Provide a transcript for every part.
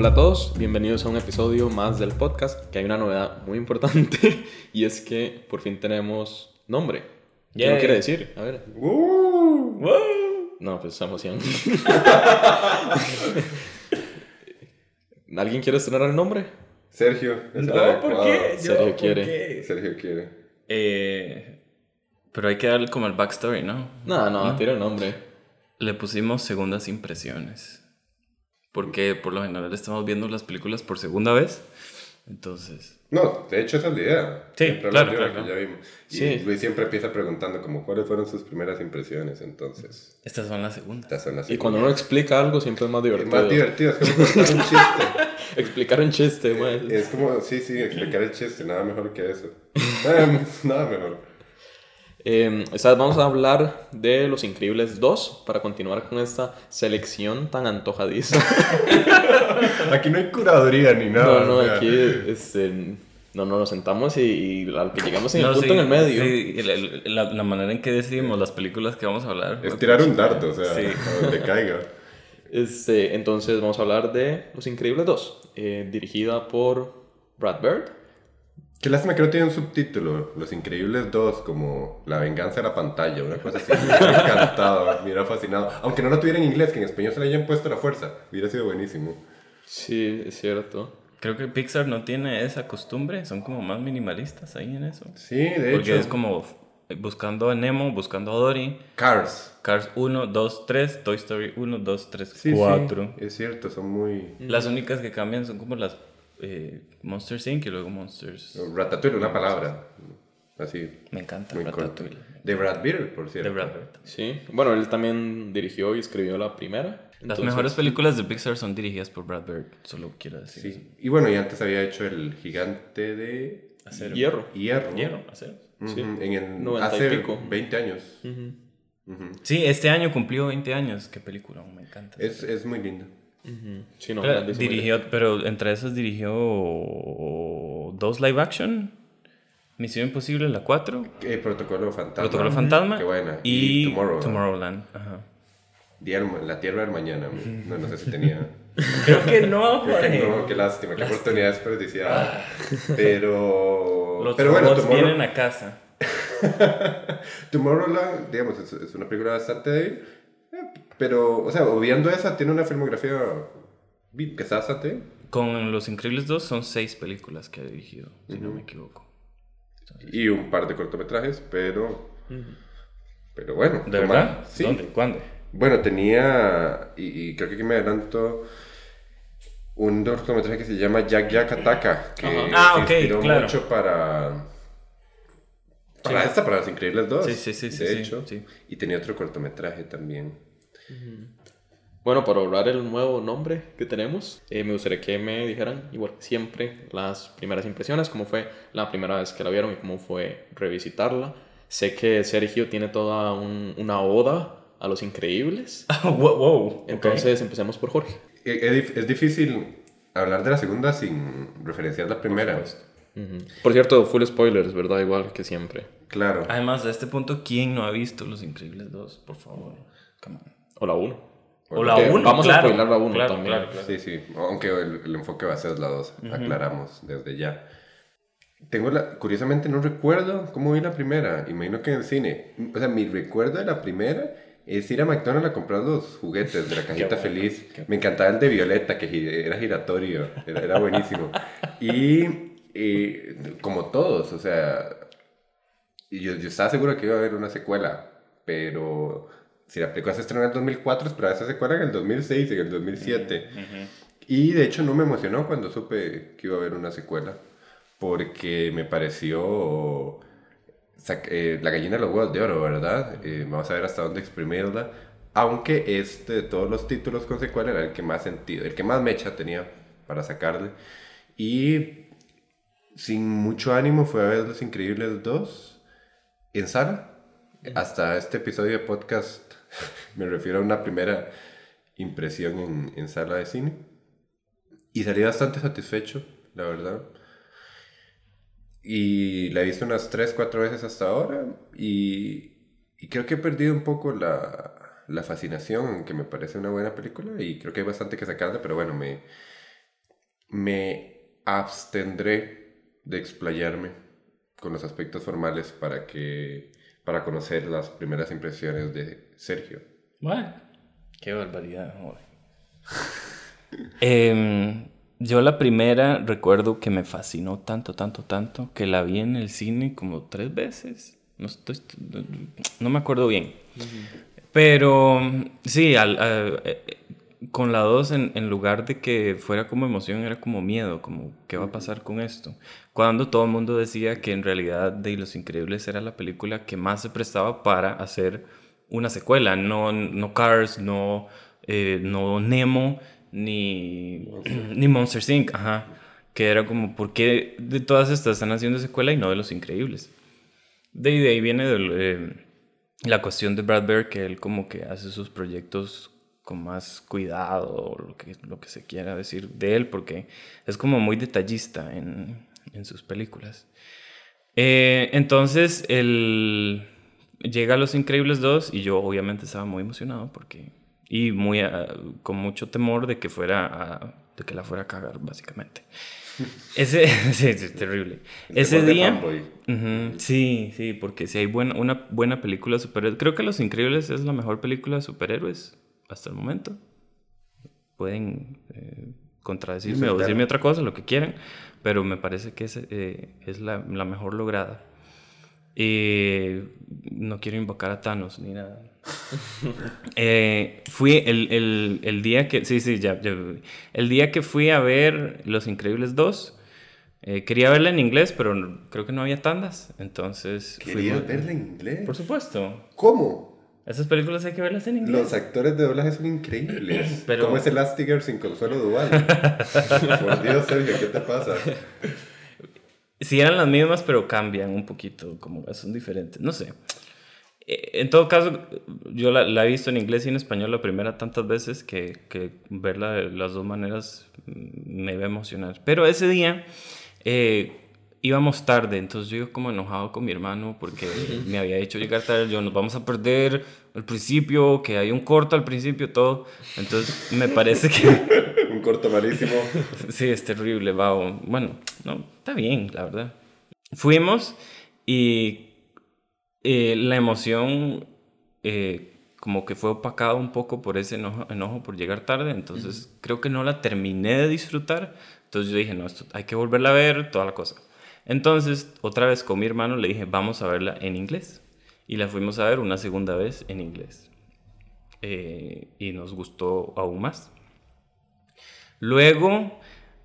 Hola a todos, bienvenidos a un episodio más del podcast, que hay una novedad muy importante y es que por fin tenemos nombre. ¿Qué Yay. no quiere decir? A ver. ¡Woo! No, pues esa emoción. ¿Alguien quiere estrenar el nombre? Sergio. No, ¿por qué? Yo, Sergio ¿por quiere. qué? Sergio quiere. Eh, pero hay que darle como el backstory, ¿no? No, no, tira el nombre. Le pusimos segundas impresiones. Porque por lo general estamos viendo las películas por segunda vez. Entonces. No, de hecho esa es la idea. Sí, Siempre claro, claro, que ya vimos. Y Sí. Luis siempre empieza preguntando como cuáles fueron sus primeras impresiones. Entonces, Estas son las segundas. estas son las Y cuando uno explica algo siempre es más Es divertido. más divertido, es como contar un chiste. Explicar un chiste, mae. Es como, sí, sí, explicar el chiste, nada mejor que eso. Nada, nada mejor. Eh, esta vez vamos a hablar de Los Increíbles 2 para continuar con esta selección tan antojadiza. Aquí no hay curaduría ni No, no, aquí este, no, no, nos sentamos y, y al que llegamos en el No, punto sí, en el medio. sí, el- el- la, la manera en que decidimos las películas que vamos a hablar. Es tirar un dardo, o sea, Sí. a donde caiga. Este, entonces vamos a hablar de Los Increíbles 2, eh, dirigida por Brad Bird. Qué lástima que no tiene un subtítulo. Los Increíbles 2, como La venganza de la pantalla, una cosa así. Me hubiera encantado, me hubiera fascinado. Aunque no lo tuviera en inglés, que en español se le hayan puesto la fuerza. Hubiera sido buenísimo. Sí, es cierto. Creo que Pixar no tiene esa costumbre. Son como más minimalistas ahí en eso. Sí, de Porque hecho. es como buscando a Nemo, buscando a Dory. Cars. Cars 1, 2, 3, Toy Story 1, 2, 3, Sí, 4. sí, es cierto, son muy... Las únicas que cambian son como las eh, Monsters Inc. y luego Monsters. Ratatouille, una palabra. Así, Me encanta muy corto. Ratatouille. De Brad Bird, por cierto. De Brad Bird. Sí. Bueno, él también dirigió y escribió la primera. Las Entonces, mejores películas de Pixar son dirigidas por Brad Bird, solo quiero decir. Sí. Y bueno, y antes había hecho El Gigante de Acero. Hierro. Hierro. Hierro, acero. Ujú, Sí. En el, 90 y hace pico. 20 años. Ujú. Ujú. Sí, este año cumplió 20 años. Qué película, me encanta. es, es muy lindo. Ujú. Sí, no, Pero, dirigió, pero entre esas dirigió dos live action. Misión Imposible, la 4. Eh, Protocolo Fantasma. Protocolo Fantasma. Qué buena. Y, Tomorrowland. Tomorrowland. Ajá. La Tierra del Mañana. No, no sé si tenía. Creo que no, Creo que no, qué lástima, qué oportunidad desperdiciada. Pero. Los pero bueno, Tomorrow- vienen a casa. Tomorrowland, digamos, es, es una película bastante débil. Pero, o sea, obviando esa, tiene una filmografía que está bastante. Con Los Increíbles 2 son seis películas que ha dirigido, si no me equivoco. Y un par de cortometrajes, pero. Pero bueno. ¿De verdad? Sí. ¿Dónde? ¿Cuándo? Bueno, tenía. Y, y creo que aquí me adelanto. Un cortometraje que se llama Jack Jack Ataka. Que. Ah, se ok, inspiró claro. mucho para. Para esta, para Los Increíbles 2. Sí, sí, sí, sí, De sí, hecho. sí. Y tenía otro cortometraje también. Bueno, para hablar el nuevo nombre que tenemos, eh, me gustaría que me dijeran, igual que siempre, las primeras impresiones, cómo fue la primera vez que la vieron y cómo fue revisitarla. Sé que Sergio tiene toda un- una oda a los increíbles. wow, wow. Entonces empecemos por Jorge. Eh, Es, dif- es difícil hablar de la segunda sin referenciar la primera. Ujú. Por cierto, full spoilers, ¿verdad? Igual que siempre. Claro. Además, a este punto, ¿quién no ha visto Los Increíbles 2? Por favor. Come on. O la 1. O la Porque 1. vamos a spoiler la uno claro, también. Claro, claro. Sí, sí. Aunque el, el enfoque va a ser la 2. Aclaramos desde ya. Tengo la, curiosamente no recuerdo cómo vi la primera. Imagino que en el cine. O sea, mi recuerdo de la primera es ir a McDonald's a comprar los juguetes de la cajita bueno, feliz. Me encantaba el de Violeta, que era giratorio. Era, era buenísimo. y, y como todos, o sea, y yo, yo estaba seguro que iba a haber una secuela. Pero si la película se estrenó en el 2004, esperaba esa secuela en el 2006, en el 2007. Y de hecho no me emocionó cuando supe que iba a haber una secuela, porque me pareció eh, la gallina de los huevos de oro, ¿verdad? Eh, vamos a ver hasta dónde exprimirla. Aunque este de todos los títulos con secuela era el que más sentido, el que más mecha tenía para sacarle. Y sin mucho ánimo fue a ver Los Increíbles 2 en sala. Hasta este episodio de podcast me refiero a una primera impresión en, en sala de cine. Y salí bastante satisfecho, la verdad. Y la he visto unas 3, 4 veces hasta ahora. Y, y creo que he perdido un poco la, la fascinación, que me parece una buena película. Y creo que hay bastante que sacarle, pero bueno, me, me abstendré de explayarme con los aspectos formales para que para conocer las primeras impresiones de Sergio. Bueno, qué barbaridad. Em, yo la primera recuerdo que me fascinó tanto, tanto, tanto, que la vi en el cine como tres veces. No, estoy, no me acuerdo bien. Pero sí, al, eh, con la 2 en, en, lugar de que fuera como emoción, era como miedo, como qué va a pasar con esto. Cuando todo el mundo decía que en realidad de Los Increíbles era la película que más se prestaba para hacer una secuela, no, no Cars, no, eh, no Nemo, ni, ni Monster Inc., ajá. Que era como, ¿por qué de todas estas están haciendo secuela y no de Los Increíbles? De, de ahí viene eh, la cuestión de Brad Bird, que él como que hace sus proyectos con más cuidado, lo que, lo que se quiera decir de él, porque es como muy detallista en, en sus películas. Eh, entonces, él llega a Los Increíbles 2 y yo obviamente estaba muy emocionado porque y muy ah, con mucho temor de que fuera de que la fuera a cagar básicamente. Ese sí, es terrible. Ese día Sí, sí, porque si hay buena, una buena película de superhéroes, creo que Los Increíbles es la mejor película de superhéroes hasta el momento. Pueden eh, contradecirme o decirme otra cosa, lo que quieran, pero me parece que es, eh, es la, la, mejor lograda. Y no quiero invocar a Thanos ni nada. eh, fui el, el, el, día que, sí, sí, ya, ya, el día que fui a ver Los Increíbles 2, eh, quería verla en inglés, pero creo que no había tandas, entonces... ¿Quería verla en inglés? Por supuesto. ¿Cómo? Esas películas hay que verlas en inglés. Los actores de doblaje son increíbles. Pero... ¿Cómo es Elastigirl sin consuelo dual? Por Dios, Sergio, ¿qué te pasa? Sí eran las mismas, pero cambian un poquito, como son diferentes. No sé. Eh, en todo caso, yo la, he visto en inglés y en español la primera tantas veces que, que verla de las dos maneras me va a emocionar. Pero ese día eh, íbamos tarde, entonces yo iba como enojado con mi hermano porque me había hecho llegar tarde, yo nos vamos a perder al principio, que hay un corto al principio, todo. Entonces me parece que... un corto malísimo. sí, es terrible, va. Bueno, no, está bien, la verdad. Fuimos y eh, la emoción eh, como que fue opacada un poco por ese enojo, enojo por llegar tarde, entonces creo que no la terminé de disfrutar. Entonces yo dije, no, esto hay que volverla a ver, toda la cosa. Entonces, otra vez con mi hermano le dije, vamos a verla en inglés. Y la fuimos a ver una segunda vez en inglés. Eh, y nos gustó aún más. Luego,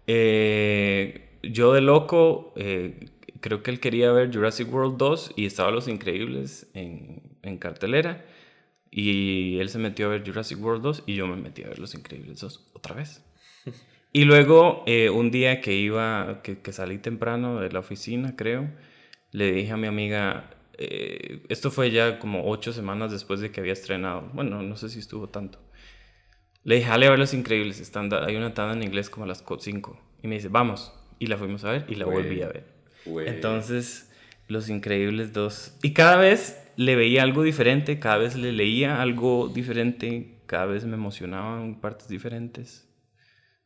eh, yo de loco, eh, creo que él quería ver Jurassic World 2 y estaba Los Increíbles en, en, cartelera. Y él se metió a ver Jurassic World 2 y yo me metí a ver Los Increíbles 2 otra vez. Y luego, eh, un día que iba, que, que, salí temprano de la oficina, creo, le dije a mi amiga, eh, esto fue ya como ocho semanas después de que había estrenado. Bueno, no sé si estuvo tanto. Le dije, dale a ver Los Increíbles, están, hay una tanda en inglés como a las 5. Y me dice, vamos. Y la fuimos a ver y la volví a ver. Entonces, Los Increíbles 2. Y cada vez le veía algo diferente, cada vez le leía algo diferente, cada vez me emocionaban partes diferentes.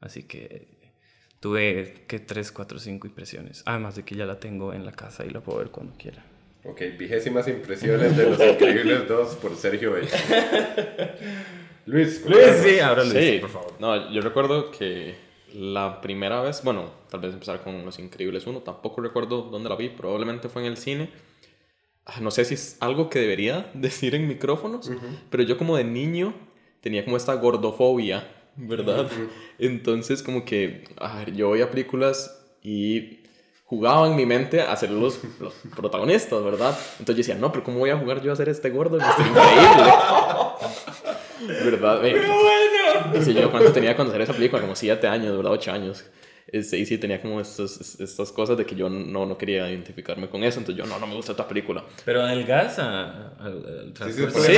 Así que tuve que 3, 4, 5 impresiones. Además de que ya la tengo en la casa y la puedo ver cuando quiera. Ok, vigésimas impresiones de Los Increíbles 2 por Sergio Bell. Luis, Luis, sí, ahora Luis, sí. por favor. No, yo recuerdo que la primera vez, bueno, tal vez empezar con Los Increíbles 1, tampoco recuerdo dónde la vi, probablemente fue en el cine. Ah, no sé si es algo que debería decir en micrófonos, pero yo como de niño tenía como esta gordofobia ¿verdad? Entonces como que yo veía películas y jugaba en mi mente a ser los, los, protagonistas, ¿verdad? Entonces yo decía, no, pero ¿cómo voy a jugar yo a ser este gordo? Es increíble. ¿Verdad? Pero bueno. Sí, yo cuánto tenía cuando hacer esa película, como 7 años, ¿verdad? 8 años. Este, y sí, tenía como estas, estas cosas de que yo no, no quería identificarme con eso, entonces yo no, no me gusta esta película. Pero adelgaza al transporte. Sí,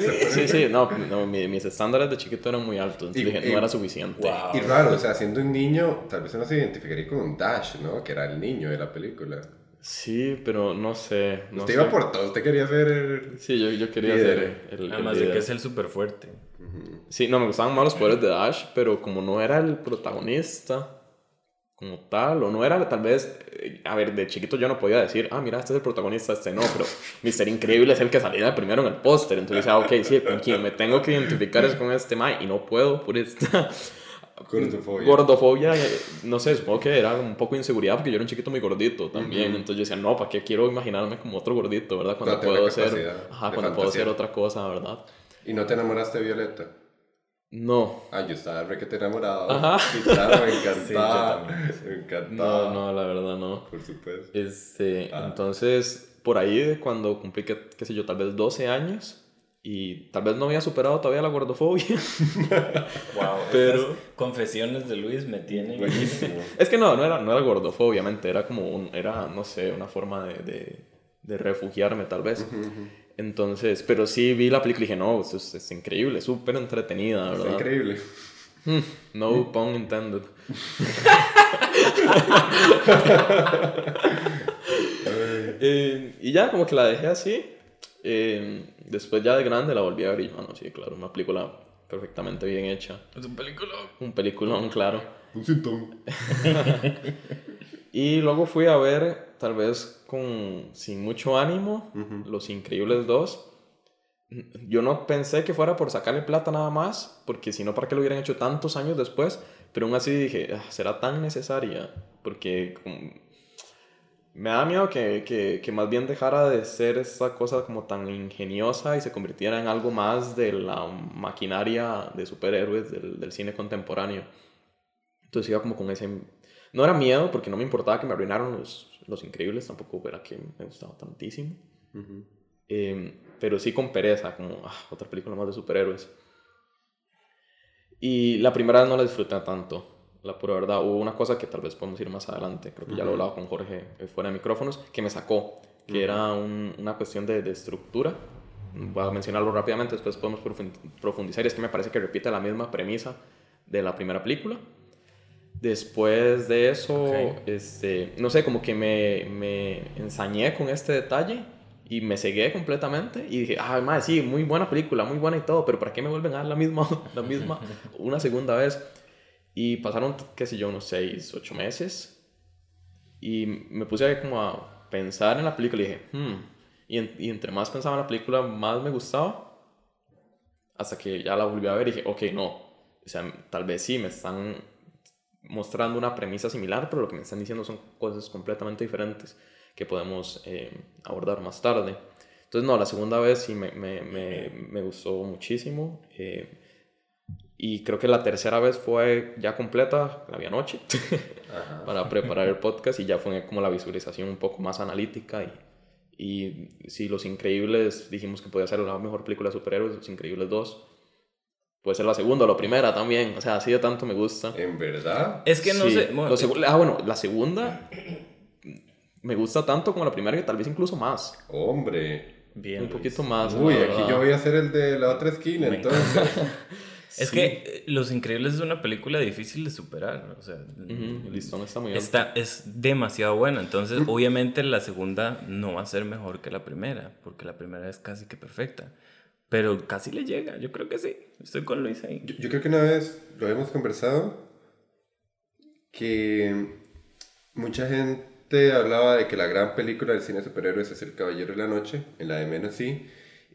sí, sí, sí, no, no mis estándares de chiquito eran muy altos, entonces y, dije, no era suficiente. Y raro, o sea, siendo un niño, tal vez uno se identificaría con un Dash, ¿no? Que era el niño de la película. Sí, pero no sé. No usted sé. iba por todo, usted quería ser el... Sí, yo, yo quería ser el, Además de que es el súper fuerte. Sí, no, me gustaban más los poderes de Dash, pero como no era el protagonista como tal, o no era tal vez, eh, a ver, de chiquito yo no podía decir, ah, mira, este es el protagonista, este no, pero Mister Increíble es el que salía primero en el póster, entonces decía, ok, sí, con quien me tengo que identificar es con este Mae, y no puedo por esta Gordofobia. gordofobia, eh, no sé, supongo que era un poco de inseguridad porque yo era un chiquito muy gordito también, entonces yo decía, no, ¿para qué quiero imaginarme como otro gordito, verdad? Cuando tengo puedo ser, ajá, cuando puedo ser otra cosa, ¿verdad? ¿Y no te enamoraste de Violeta? No, Ah, yo estaba re que te enamorado. Ajá. Sí, claro, me Sí, encantaba. también. me encantaba. no, no, la verdad no. Por supuesto. Este, Ah. entonces, por ahí cuando cumplí, qué, qué sé yo, tal vez 12 años y tal vez no había superado todavía la gordofobia. Wow, Pero- confesiones de Luis me tienen. Es que no, no era, no era gordofobia, obviamente, era como un, era, no sé, una forma de, de, de refugiarme tal vez. Entonces, pero sí vi la película y dije, no, esto es, es increíble, súper entretenida, ¿verdad? increíble. Mm, No pun intended. Eh, y ya como que la dejé así. Eh, después ya de grande la volví a ver y ah, no, sí, claro, una película perfectamente bien hecha. Es un película. Un peliculón, claro. Un sintón. Y luego fui a ver, tal vez con sin mucho ánimo, Los Increíbles 2. Yo no pensé que fuera por sacarle plata nada más, porque si no, ¿para qué lo hubieran hecho tantos años después? Pero aún así dije, "Ah, ¿será tan necesaria? Porque como, me da miedo que, que, que más bien dejara de ser esa cosa como tan ingeniosa y se convirtiera en algo más de la maquinaria de superhéroes del, del cine contemporáneo. Entonces iba como con ese... No era miedo porque no me importaba que me arruinaron los, los increíbles, tampoco era que me gustaba tantísimo. Eh, pero sí con pereza, como ah, otra película más de superhéroes. Y la primera vez no la disfruté tanto, la pura verdad. Hubo una cosa que tal vez podemos ir más adelante, creo que ya lo he hablado con Jorge eh, fuera de micrófonos, que me sacó, que era un- una cuestión de, de estructura. Voy a mencionarlo rápidamente, después podemos profun- profundizar. Y es que me parece que repite la misma premisa de la primera película. Después de eso, Ok. este, no sé, como que me, me ensañé con este detalle y me cegué completamente y dije, ay, madre, sí, muy buena película, muy buena y todo, pero ¿para qué me vuelven a dar la misma, la misma una segunda vez? Y pasaron, qué sé yo, unos seis, ocho meses y me puse ahí como a pensar en la película y dije, hmm, y, y entre más pensaba en la película, más me gustaba, hasta que ya la volví a ver y dije, ok, no, o sea, tal vez sí, me están mostrando una premisa similar, pero lo que me están diciendo son cosas completamente diferentes que podemos eh, abordar más tarde. Entonces, no, la segunda vez sí me, me, me, me gustó muchísimo. eh, y creo que la tercera vez fue ya completa, la vi anoche, para preparar el podcast y ya fue como la visualización un poco más analítica. Y, y si Los Increíbles dijimos que podía ser la mejor película de superhéroes, Los Increíbles 2, puede ser la segunda o la primera también. O sea, así de tanto me gusta. ¿En verdad? Es que no Sí, sé. bueno, ah, bueno, la segunda me gusta tanto como la primera, que tal vez incluso más. Hombre. bien, un poquito más. Uy, aquí yo voy a ser el de la otra esquina, entonces. Es Sí. que eh, Los Increíbles es una película difícil de superar. O sea, el listón está muy alto. está, es demasiado buena. Entonces, obviamente, la segunda no va a ser mejor que la primera, porque la primera es casi que perfecta. Pero casi le llega, yo creo que sí. Estoy con Luis ahí. Yo, yo creo que una vez lo hemos conversado que mucha gente hablaba de que la gran película del cine de superhéroes es El Caballero de la Noche, en la de menos sí.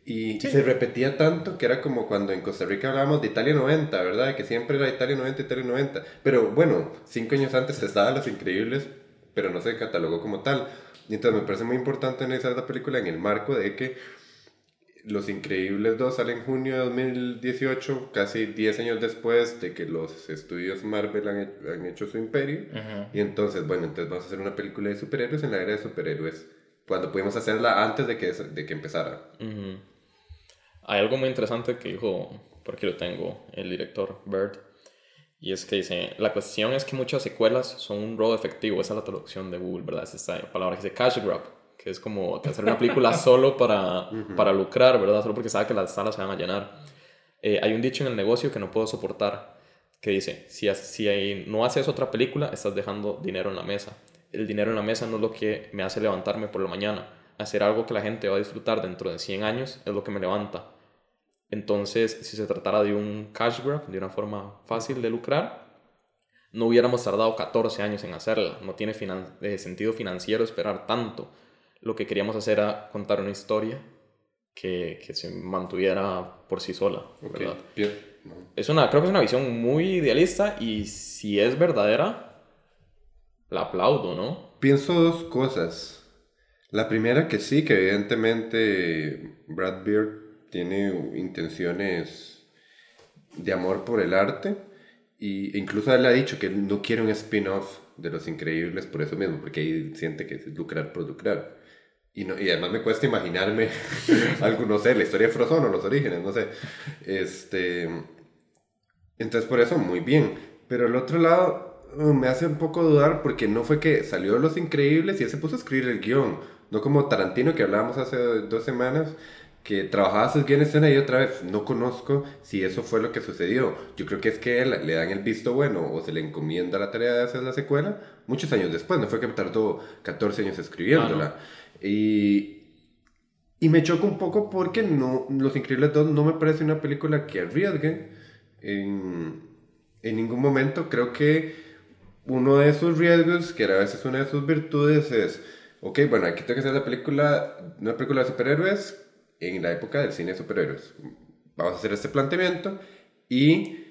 Y se repetía tanto que era como cuando en Costa Rica hablábamos de Italia 90, ¿verdad? Que siempre era Italia 90, Italia 90. Pero bueno, cinco años antes estaban Los Increíbles, pero no se catalogó como tal. Y entonces me parece muy importante analizar la película en el marco de que los Increíbles 2 sale en junio de 2018, casi 10 años después de que los estudios Marvel han, han hecho su imperio. Y entonces, bueno, entonces vamos a hacer una película de superhéroes en la era de superhéroes. Cuando pudimos hacerla antes de que, de que empezara. Ujú. Hay algo muy interesante que dijo, por aquí lo tengo, el director Bird. Y es que dice, la cuestión es que muchas secuelas son un robo efectivo. Esa es la traducción de Google, ¿verdad? Es esta palabra que dice cash grab, que es como hacer una película solo para, para lucrar, ¿verdad? Solo porque sabe que las salas se van a llenar. Eh, hay un dicho en el negocio que no puedo soportar, que dice, si, si hay- no haces otra película, estás dejando dinero en la mesa. El dinero en la mesa no es lo que me hace levantarme por la mañana. Hacer algo que la gente va a disfrutar dentro de 100 años es lo que me levanta. Entonces, si se tratara de un cash grab, de una forma fácil de lucrar, no hubiéramos tardado 14 años en hacerla. No tiene eh, sentido financiero esperar tanto. Lo que queríamos hacer era contar una historia que, que se mantuviera por sí sola. ¿verdad? Es una, creo que es una visión muy idealista y si es verdadera, la aplaudo, ¿no? Pienso dos cosas. La primera que sí, que evidentemente Brad Beard tiene intenciones de amor por el arte y incluso él ha dicho que no quiere un spin-off de Los Increíbles por eso mismo, porque ahí siente que es lucrar por lucrar. Y, no, y además me cuesta imaginarme algo, no sé, la historia de Frozone o los orígenes, no sé. Este, entonces por eso muy bien. Pero el otro lado uh, me hace un poco dudar porque no fue que salió Los Increíbles y él se puso a escribir el guion. No como Tarantino que hablábamos hace dos semanas, que trabajaba sus guiones escena y otra vez no conozco si eso fue lo que sucedió. Yo creo que es que él, le dan el visto bueno o se le encomienda la tarea de hacer la secuela muchos años después, no fue que tardó 14 años escribiéndola. Y, y me choca un poco porque no, Los Increíbles 2 no me parece una película que arriesgue en, en ningún momento. Creo que uno de esos riesgos, que a veces una de sus virtudes es, ok, bueno, aquí tengo que hacer la película, una película de superhéroes en la época del cine de superhéroes. Vamos a hacer este planteamiento y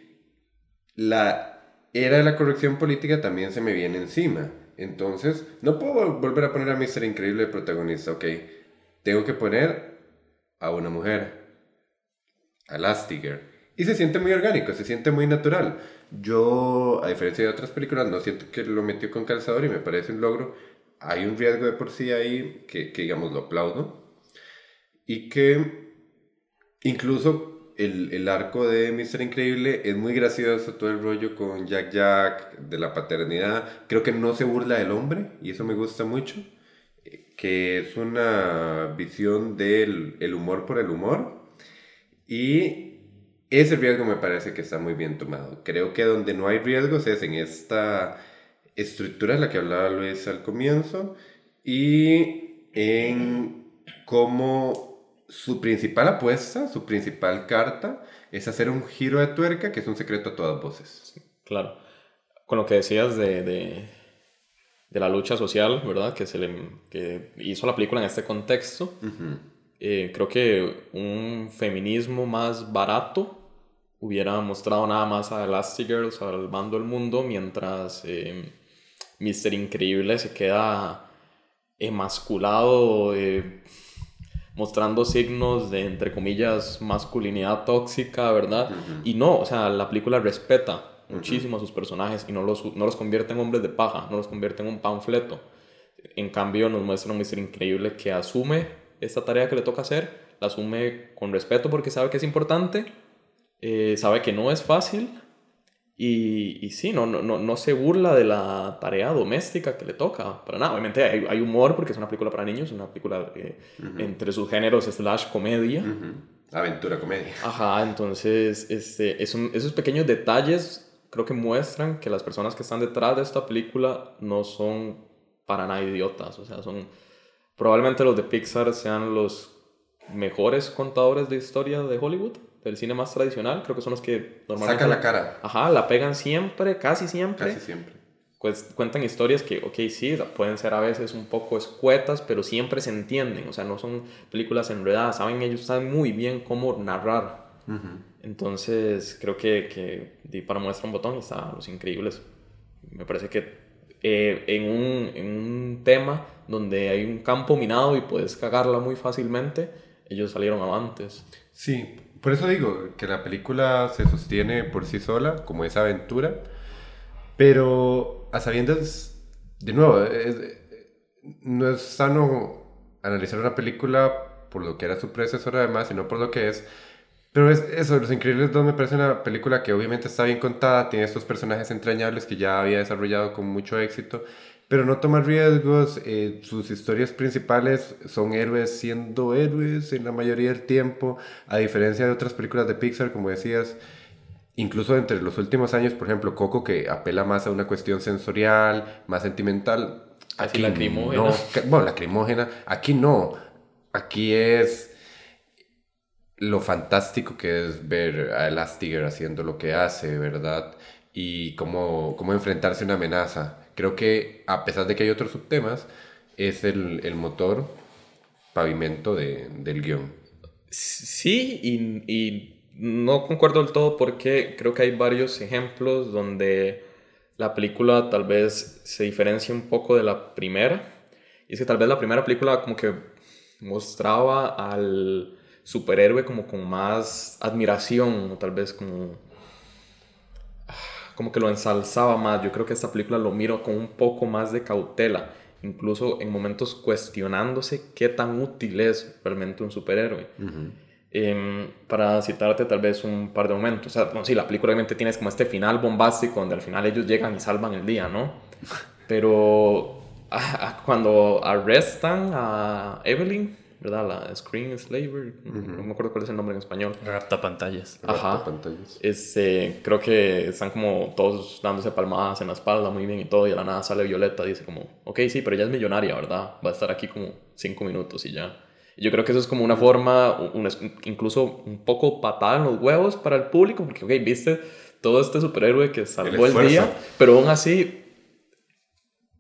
la era de la corrección política también se me viene encima. Entonces, no puedo volver a poner a Mr. Increíble de protagonista, ok. Tengo que poner a una mujer, a Lastiger. Y se siente muy orgánico, se siente muy natural. Yo, a diferencia de otras películas, no siento que lo metió con calzador y me parece un logro. Hay un riesgo de por sí ahí que, que digamos, lo aplaudo y que incluso el, el, arco de Mr. Increíble es muy gracioso, todo el rollo con Jack Jack, de la paternidad. Creo que no se burla del hombre y eso me gusta mucho, que es una visión del el humor por el humor. Y ese riesgo me parece que está muy bien tomado. Creo que donde no hay riesgos es en esta estructura de la que hablaba Luis al comienzo y en cómo su principal apuesta, su principal carta, es hacer un giro de tuerca que es un secreto a todas voces. claro. Con lo que decías de, de, de, la lucha social, ¿verdad? Que, se le, que hizo la película en este contexto. Eh, creo que un feminismo más barato hubiera mostrado nada más a Elastigirl salvando el mundo, mientras eh, Mister Increíble se queda emasculado. Eh, mostrando signos de, entre comillas, masculinidad tóxica, ¿verdad? Y no, o sea, la película respeta muchísimo a sus personajes y no los, no los convierte en hombres de paja, no los convierte en un panfleto. En cambio, nos muestra un mister increíble que asume esta tarea que le toca hacer, la asume con respeto porque sabe que es importante, eh, sabe que no es fácil y, y sí, no, no, no, se burla de la tarea doméstica que le toca, para nada. Obviamente hay, hay humor porque es una película para niños, una película eh, entre sus géneros slash comedia. Aventura, comedia. Ajá, entonces este, esos pequeños detalles creo que muestran que las personas que están detrás de esta película no son para nada idiotas. O sea, son probablemente los de Pixar sean los mejores contadores de historia de Hollywood del cine más tradicional, creo que son los que normalmente... Sacan la cara. Ajá, la pegan siempre, casi siempre. Casi siempre. Pues cuentan historias que, ok, sí, pueden ser a veces un poco escuetas, pero siempre se entienden. O sea, no son películas enredadas. Saben, ellos saben muy bien cómo narrar. Entonces, creo que, que para muestra un botón está Los Increíbles. Me parece que eh, en, un, en un tema donde hay un campo minado y puedes cagarla muy fácilmente, ellos salieron avantes. Sí, por eso digo que la película se sostiene por sí sola, como esa aventura, pero a sabiendas, de nuevo, no es sano analizar una película por lo que era su predecesora además, sino por lo que es. Pero es eso, Los Increíbles 2 me parece una película que obviamente está bien contada, tiene estos personajes entrañables que ya había desarrollado con mucho éxito, pero no toma riesgos. Eh, sus historias principales son héroes siendo héroes en la mayoría del tiempo, a diferencia de otras películas de Pixar, como decías. Incluso entre los últimos años, por ejemplo, Coco, que apela más a una cuestión sensorial, más sentimental. Aquí lacrimógena. No, bueno, lacrimógena. Aquí no. Aquí es lo fantástico que es ver a Elastiger haciendo lo que hace, ¿verdad? y cómo, cómo enfrentarse a una amenaza. Creo que a pesar de que hay otros subtemas, es el, el motor pavimento de, del guion. Sí, y, y, no concuerdo del todo porque creo que hay varios ejemplos donde la película tal vez se diferencia un poco de la primera. Y es que tal vez la primera película como que mostraba al superhéroe como con más admiración, o tal vez como como que lo ensalzaba más. Yo creo que esta película lo miro con un poco más de cautela, incluso en momentos cuestionándose qué tan útil es realmente un superhéroe. Em, para citarte tal vez un par de momentos. O sea, bueno, sí, la película obviamente tienes como este final bombástico donde al final ellos llegan y salvan el día, ¿no? Pero cuando arrestan a Evelyn, ¿verdad? La Screen Slaver, no me acuerdo cuál es el nombre en español. Rapta pantallas. Ajá. pantallas. Este, creo que están como todos dándose palmadas en la espalda muy bien y todo, y de la nada sale Violeta dice como, ok, sí, pero ella es millonaria, ¿verdad? Va a estar aquí como cinco minutos y ya. yo creo que eso es como una forma, incluso un poco patada en los huevos para el público, porque, ok, viste todo este superhéroe que salvó el día, pero aún así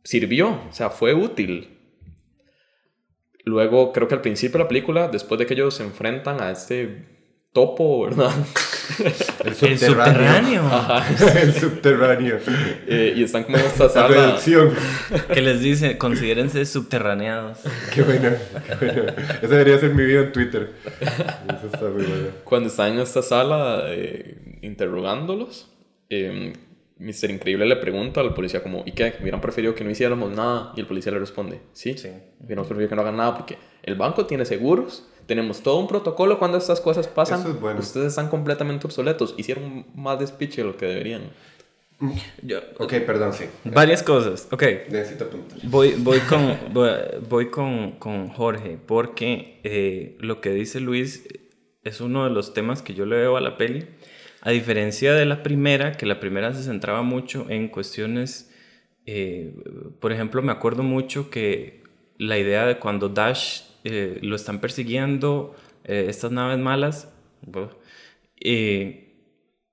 sirvió, o sea, fue útil. Luego, creo que al principio de la película, después de que ellos se enfrentan a este topo, ¿verdad? El subterráneo. El subterráneo. Eh, y están como en esta sala. La reducción. Que les dice, considérense subterráneos. Qué bueno, qué bueno. Ese debería ser mi video en Twitter. Eso está muy bueno. Cuando están en esta sala eh, interrogándolos, eh, Mr. Increíble le pregunta al policía como, ¿y qué? ¿Hubieran preferido que no hiciéramos nada? Y el policía le responde, sí, sí. hubiéramos preferido que no hagan nada porque el banco tiene seguros, tenemos todo un protocolo cuando estas cosas pasan. Eso es bueno. Ustedes están completamente obsoletos, hicieron más despiche de lo que deberían. Yo, ok, perdón, sí. Varias cosas, ok. Necesito apuntar. Voy, voy, con, voy, con, con, Jorge porque eh, lo que dice Luis es uno de los temas que yo le veo a la peli a diferencia de la primera, que la primera se centraba mucho en cuestiones, eh, por ejemplo, me acuerdo mucho que la idea de cuando Dash eh, lo están persiguiendo, eh, estas naves malas,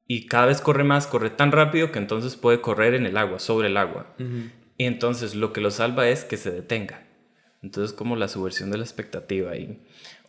y cada vez corre más, corre tan rápido que entonces puede correr en el agua, sobre el agua. Y entonces lo que lo salva es que se detenga. Entonces como la subversión de la expectativa ahí.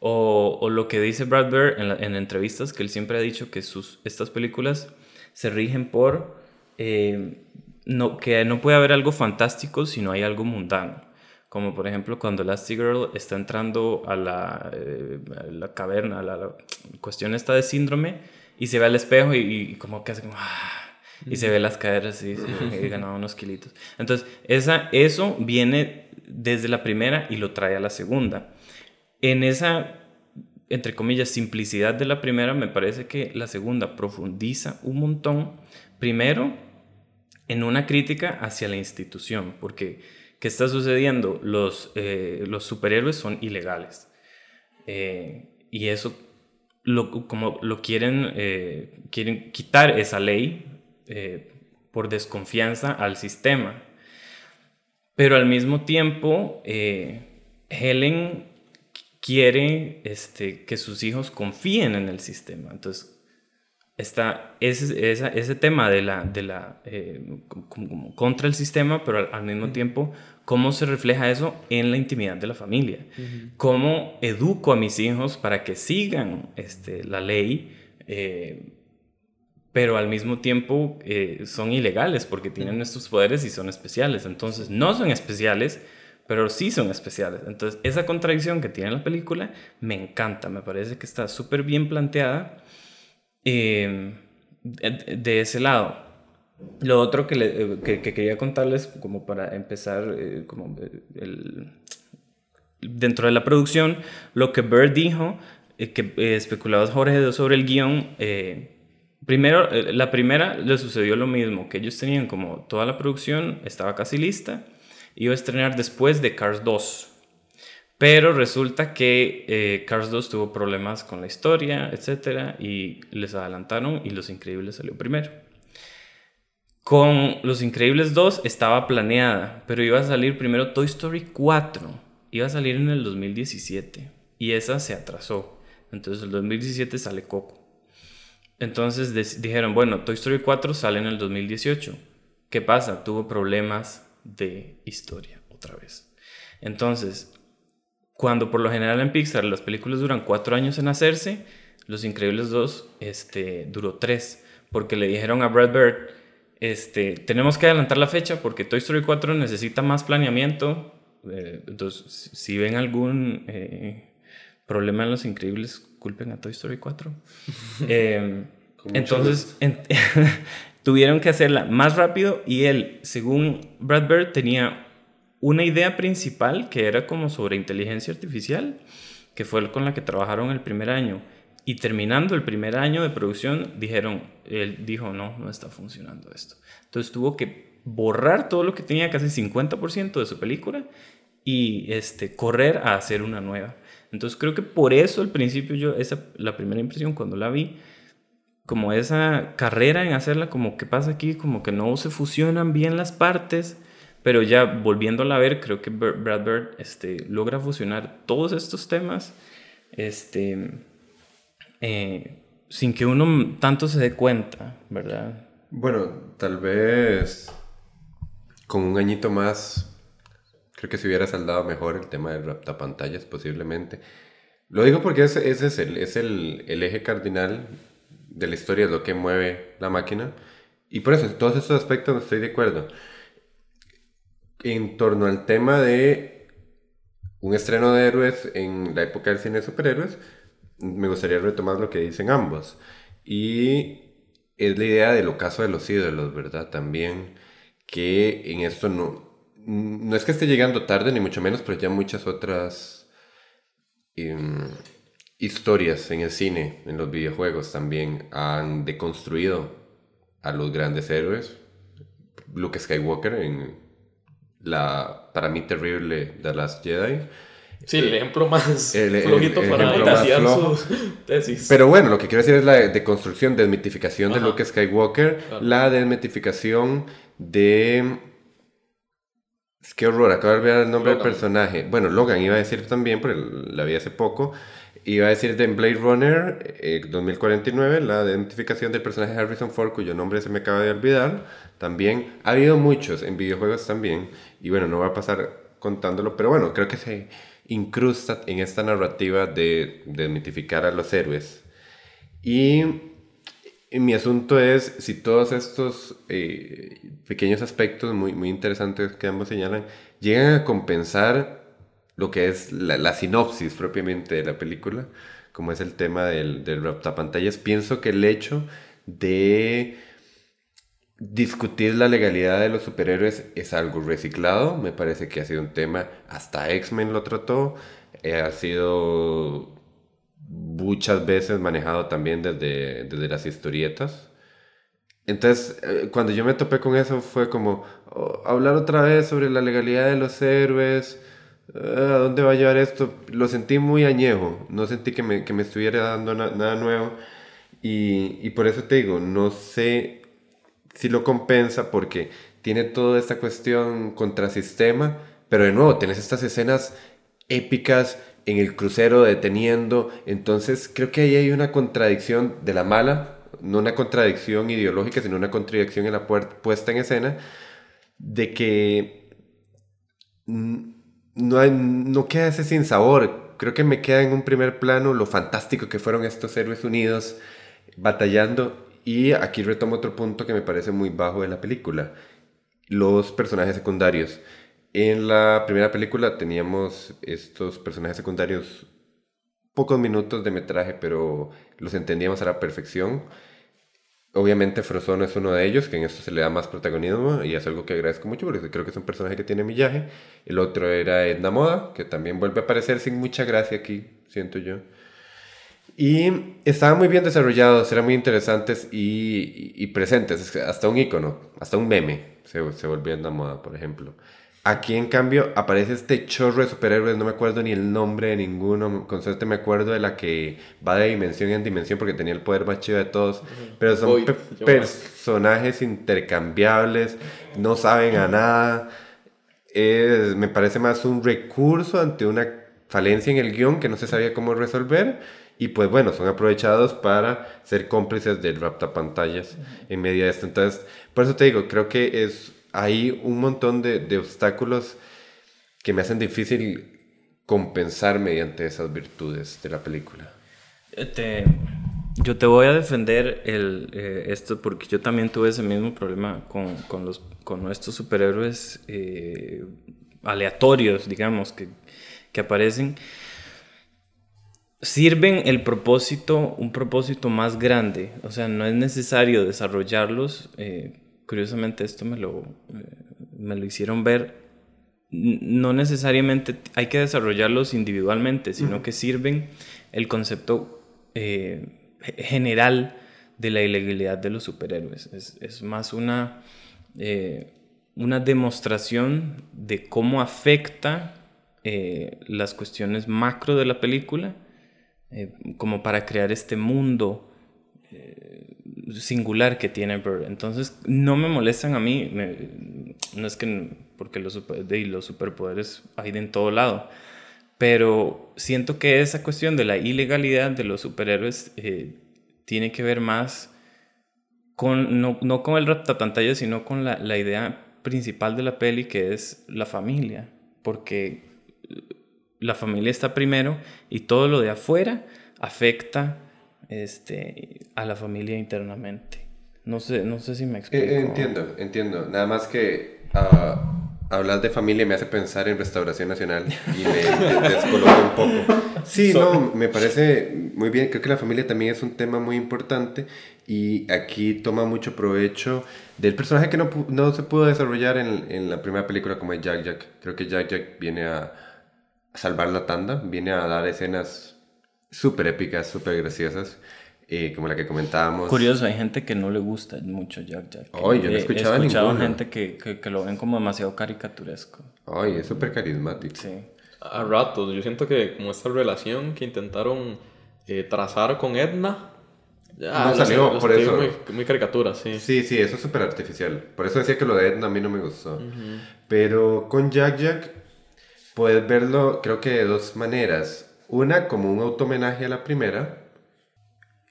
O, lo que dice Brad Bird en, entrevistas, que él siempre ha dicho que sus, estas películas se rigen por eh, no, que no puede haber algo fantástico si no hay algo mundano. Como por ejemplo cuando Girl está entrando a la, eh, la caverna, a la, cuestión esta de síndrome, y se ve al espejo y, como que hace como... Ah", y se ve las caderas y, se ganaba unos kilitos. Entonces, esa, eso viene desde la primera y lo trae a la segunda. En esa, entre comillas, simplicidad de la primera, me parece que la segunda profundiza un montón, primero, en una crítica hacia la institución, porque ¿qué está sucediendo? Los, eh, los superhéroes son ilegales. Eh, y eso, como lo quieren, eh, quieren quitar esa ley por desconfianza al sistema. Pero al mismo tiempo, Helen quiere este, que sus hijos confíen en el sistema. Entonces, está ese, ese tema de la, de la eh, contra el sistema, pero al, mismo tiempo, cómo se refleja eso en la intimidad de la familia. Cómo educo a mis hijos para que sigan este, la ley. Eh, pero al mismo tiempo eh, son ilegales porque tienen estos poderes y son especiales. Entonces, no son especiales, pero sí son especiales. Entonces, esa contradicción que tiene la película me encanta, me parece que está súper bien planteada em, de, ese lado. Lo otro que, le, que, quería contarles, como para empezar, eh, como dentro de la producción, lo que Bird dijo, eh, que eh, especulaba Jorge sobre el guion. primero, la primera le sucedió lo mismo, que ellos tenían como toda la producción, estaba casi lista iba a estrenar después de Cars 2. Pero resulta que eh, Cars 2 tuvo problemas con la historia, etc. Y les adelantaron y Los Increíbles salió primero. Con Los Increíbles 2 estaba planeada, pero iba a salir primero Toy Story 4. Iba a salir en el 2017. Y esa se atrasó. Entonces el 2017 sale Coco. Entonces dijeron, bueno, Toy Story 4 sale en el 2018. ¿Qué pasa? Tuvo problemas de historia otra vez. Entonces, cuando por lo general en Pixar las películas duran cuatro años en hacerse, Los Increíbles 2 este, duró tres, porque le dijeron a Brad Bird, este, tenemos que adelantar la fecha porque Toy Story 4 necesita más planeamiento. Eh, entonces, si ven algún eh, problema en Los Increíbles, culpen a Toy Story 4. Eh, Con mucho entonces, en- tuvieron que hacerla más rápido y él, según Brad Bird, tenía una idea principal que era como sobre inteligencia artificial, que fue con la que trabajaron el primer año. Y terminando el primer año de producción, dijeron, él dijo, no, no está funcionando esto. Entonces tuvo que borrar todo lo que tenía, casi 50% de su película, y este, correr a hacer una nueva. Entonces creo que por eso al principio yo, esa, la primera impresión cuando la vi, como esa carrera en hacerla, como que pasa aquí, como que no se fusionan bien las partes, pero ya volviéndola a ver, creo que Br- Brad Bird este, logra fusionar todos estos temas este, eh, sin que uno tanto se dé cuenta, ¿verdad? Bueno, tal vez con un añito más, creo que se hubiera saldado mejor el tema del raptapantallas, posiblemente. Lo digo porque ese, ese es, el, es el, el eje cardinal de la historia, es lo que mueve la máquina. Y por eso, en todos estos aspectos estoy de acuerdo. En torno al tema de un estreno de héroes en la época del cine de superhéroes, me gustaría retomar lo que dicen ambos. Y es la idea del ocaso de los ídolos, ¿verdad? También que en esto no, no es que esté llegando tarde, ni mucho menos, pero ya muchas otras em, historias en el cine, en los videojuegos también han deconstruido a los grandes héroes. Luke Skywalker en la, para mí, terrible The Last Jedi. Sí, el ejemplo más El- flojito el para ejemplo más financiar flojo. su tesis. Pero bueno, lo que quiero decir es la deconstrucción, desmitificación de. Luke Skywalker, Claro. la desmitificación de... Es que horror, acabo de olvidar el nombre Logan. del personaje. Bueno, Logan iba a decir también, porque la vi hace poco. Iba a decir de Blade Runner eh, 2049, la desmitificación del personaje de Harrison Ford, cuyo nombre se me acaba de olvidar. También ha habido muchos en videojuegos también. Y bueno, no va a pasar contándolo, pero bueno, creo que se incrusta en esta narrativa de desmitificar a los héroes. Y, y mi asunto es si todos estos eh, pequeños aspectos muy, muy interesantes que ambos señalan llegan a compensar lo que es la, sinopsis propiamente de la película, como es el tema del, del raptapantallas. Pienso que el hecho de discutir la legalidad de los superhéroes es algo reciclado. Me parece que ha sido un tema, hasta X-Men lo trató, eh, ha sido muchas veces manejado también desde, desde las historietas. Entonces, eh, cuando yo me topé con eso fue como oh, hablar otra vez sobre la legalidad de los héroes, ¿a dónde va a llevar esto? Lo sentí muy añejo, no sentí que me, que me estuviera dando na- nada nuevo. Y, y por eso te digo, no sé si lo compensa porque tiene toda esta cuestión contrasistema, pero de nuevo, tienes estas escenas épicas en el crucero deteniendo, entonces creo que ahí hay una contradicción de la mala, no una contradicción ideológica, sino una contradicción en la puesta en escena, de que no, no queda ese sin sabor. Creo que me queda en un primer plano lo fantástico que fueron estos héroes unidos batallando. Y aquí retomo otro punto que me parece muy bajo de la película. Los personajes secundarios. En la primera película teníamos estos personajes secundarios pocos minutos de metraje, pero los entendíamos a la perfección. Obviamente Frozono es uno de ellos, que en esto se le da más protagonismo y es algo que agradezco mucho porque creo que es un personaje que tiene millaje. El otro era Edna Moda, que también vuelve a aparecer sin mucha gracia aquí, siento yo. Y estaban muy bien desarrollados, eran muy interesantes y, y- y presentes, hasta un icono, hasta un meme se, se volvió Edna Moda, por ejemplo. Aquí, en cambio, aparece este chorro de superhéroes, no me acuerdo ni el nombre de ninguno, con suerte me acuerdo de la que va de dimensión en dimensión porque tenía el poder más chido de todos, pero son pe- personajes intercambiables, no saben a nada, es- me parece más un recurso ante una falencia en el guion que no se sabía cómo resolver y pues bueno, son aprovechados para ser cómplices del raptapantallas en medio de esto. Entonces, por eso te digo, creo que es, hay un montón de, de obstáculos que me hacen difícil compensar mediante esas virtudes de la película. Te, yo te voy a defender el, eh, esto porque yo también tuve ese mismo problema con, con, los, con nuestros superhéroes eh, aleatorios, digamos, que, que aparecen sirven el propósito, un propósito más grande. O sea, no es necesario desarrollarlos. Eh, curiosamente esto me lo, eh, me lo hicieron ver. No necesariamente hay que desarrollarlos individualmente, sino que sirven el concepto eh, general de la ilegalidad de los superhéroes. Es, es más una, una demostración de cómo afecta las cuestiones macro de la película eh, como para crear este mundo eh, singular que tiene Bird. Entonces, no me molestan a mí, no es que, porque los superpoderes hay de en todo lado, pero siento que esa cuestión de la ilegalidad de los superhéroes eh, tiene que ver más con, no, no con el raptapantalla, sino con la, la idea principal de la peli, que es la familia, porque la familia está primero y todo lo de afuera afecta este, a la familia internamente. No sé, no sé si me explico. Eh, entiendo, entiendo. Nada más que uh, hablar de familia me hace pensar en Restauración Nacional y me descoloca un poco. Sí, no, me parece muy bien. Creo que la familia también es un tema muy importante y aquí toma mucho provecho del personaje que no, no se pudo desarrollar en, en la primera película como es Jack Jack. Creo que Jack Jack viene a salvar la tanda, viene a dar escenas súper épicas, súper graciosas, eh, como la que comentábamos. Curioso, hay gente que no le gusta mucho Jack Jack. Ay, yo no he escuchado, he escuchado gente que, que, lo ven como demasiado caricaturesco. Ay, es súper carismático. Sí. A ratos, yo siento que como esta relación que intentaron eh, trazar con Edna, ya, no salió, por eso. Muy, muy, caricatura, sí. Sí, sí, eso es súper artificial. Por eso decía que lo de Edna a mí no me gustó. Pero con Jack Jack Puedes verlo, creo que de dos maneras. Una como un auto-homenaje a la primera,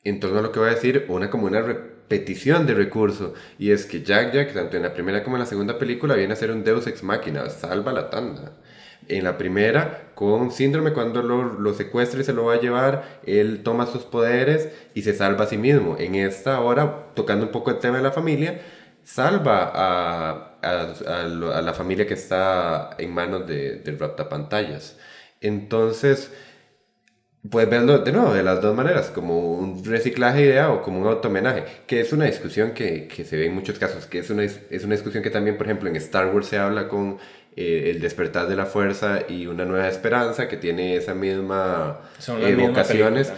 en torno a lo que voy a decir, una como una repetición de recurso. Y es que Jack Jack, tanto en la primera como en la segunda película, viene a ser un Deus Ex Machina, salva la tanda. En la primera, con síndrome, cuando lo, lo, secuestra y se lo va a llevar, él toma sus poderes y se salva a sí mismo. En esta, ahora, tocando un poco el tema de la familia, salva a, a, la familia que está en manos de, del raptapantallas. Entonces, puedes verlo de nuevo de las dos maneras, como un reciclaje de idea o como un auto-homenaje, que es una discusión que, que, se ve en muchos casos, que es una, es una discusión que también, por ejemplo, en Star Wars se habla con eh, El despertar de la fuerza y Una nueva esperanza, que tiene esa misma Son evocaciones.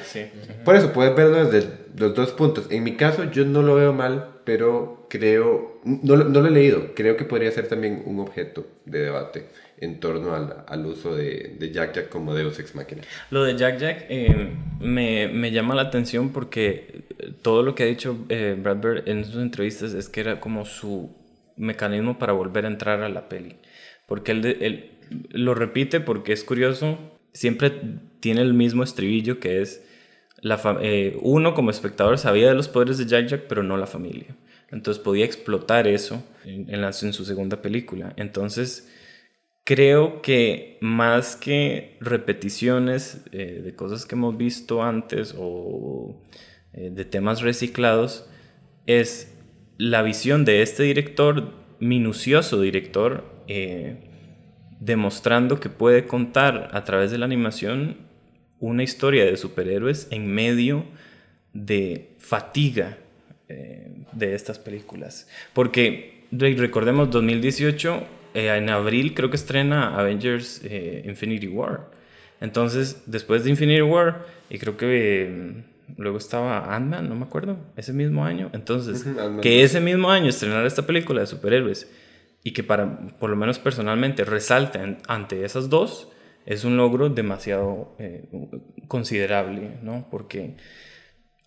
Por eso puedes verlo desde los dos puntos. En mi caso, yo no lo veo mal, pero creo, no, no lo he leído, creo que podría ser también un objeto de debate en torno al, al uso de, de, Jack Jack como Deus Ex Machina. Lo de Jack Jack eh, me, me, llama la atención porque todo lo que ha dicho eh, Brad Bird en sus entrevistas es que era como su mecanismo para volver a entrar a la peli. Porque él, él lo repite porque es curioso, siempre tiene el mismo estribillo que es la eh, uno como espectador sabía de los poderes de Jack Jack, pero no la familia. Entonces podía explotar eso en, en, en su segunda película. Entonces creo que más que repeticiones eh, de cosas que hemos visto antes o eh, de temas reciclados, es la visión de este director, minucioso director, eh, demostrando que puede contar a través de la animación una historia de superhéroes en medio de fatiga de estas películas. Porque recordemos 2018 eh, en abril creo que estrena Avengers eh, Infinity War. Entonces, después de Infinity War, y creo que mm, luego estaba Ant-Man, no me acuerdo, ese mismo año. Entonces, que ese mismo año estrenara esta película de superhéroes y que para, por lo menos personalmente, resalte ante esas dos, es un logro demasiado eh, considerable, ¿no? Porque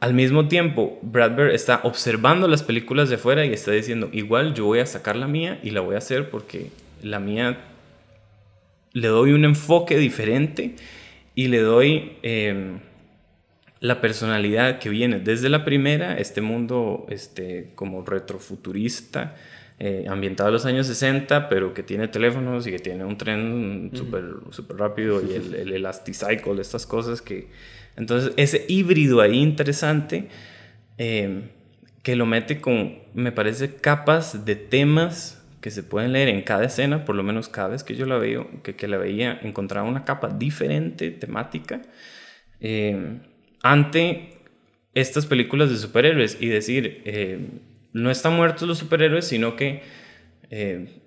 al mismo tiempo, Brad Bird está observando las películas de afuera y está diciendo, igual yo voy a sacar la mía y la voy a hacer porque la mía le doy un enfoque diferente y le doy em, la personalidad que viene desde la primera, este mundo este, como retrofuturista, eh, ambientado en los años 60, pero que tiene teléfonos y que tiene un tren súper super rápido y el, el elasticycle, estas cosas que... Entonces, ese híbrido ahí interesante eh, que lo mete con, me parece, capas de temas que se pueden leer en cada escena, por lo menos cada vez que yo la veo, que, que la veía, encontraba una capa diferente, temática, eh, ante estas películas de superhéroes y decir, eh, no están muertos los superhéroes, sino que eh,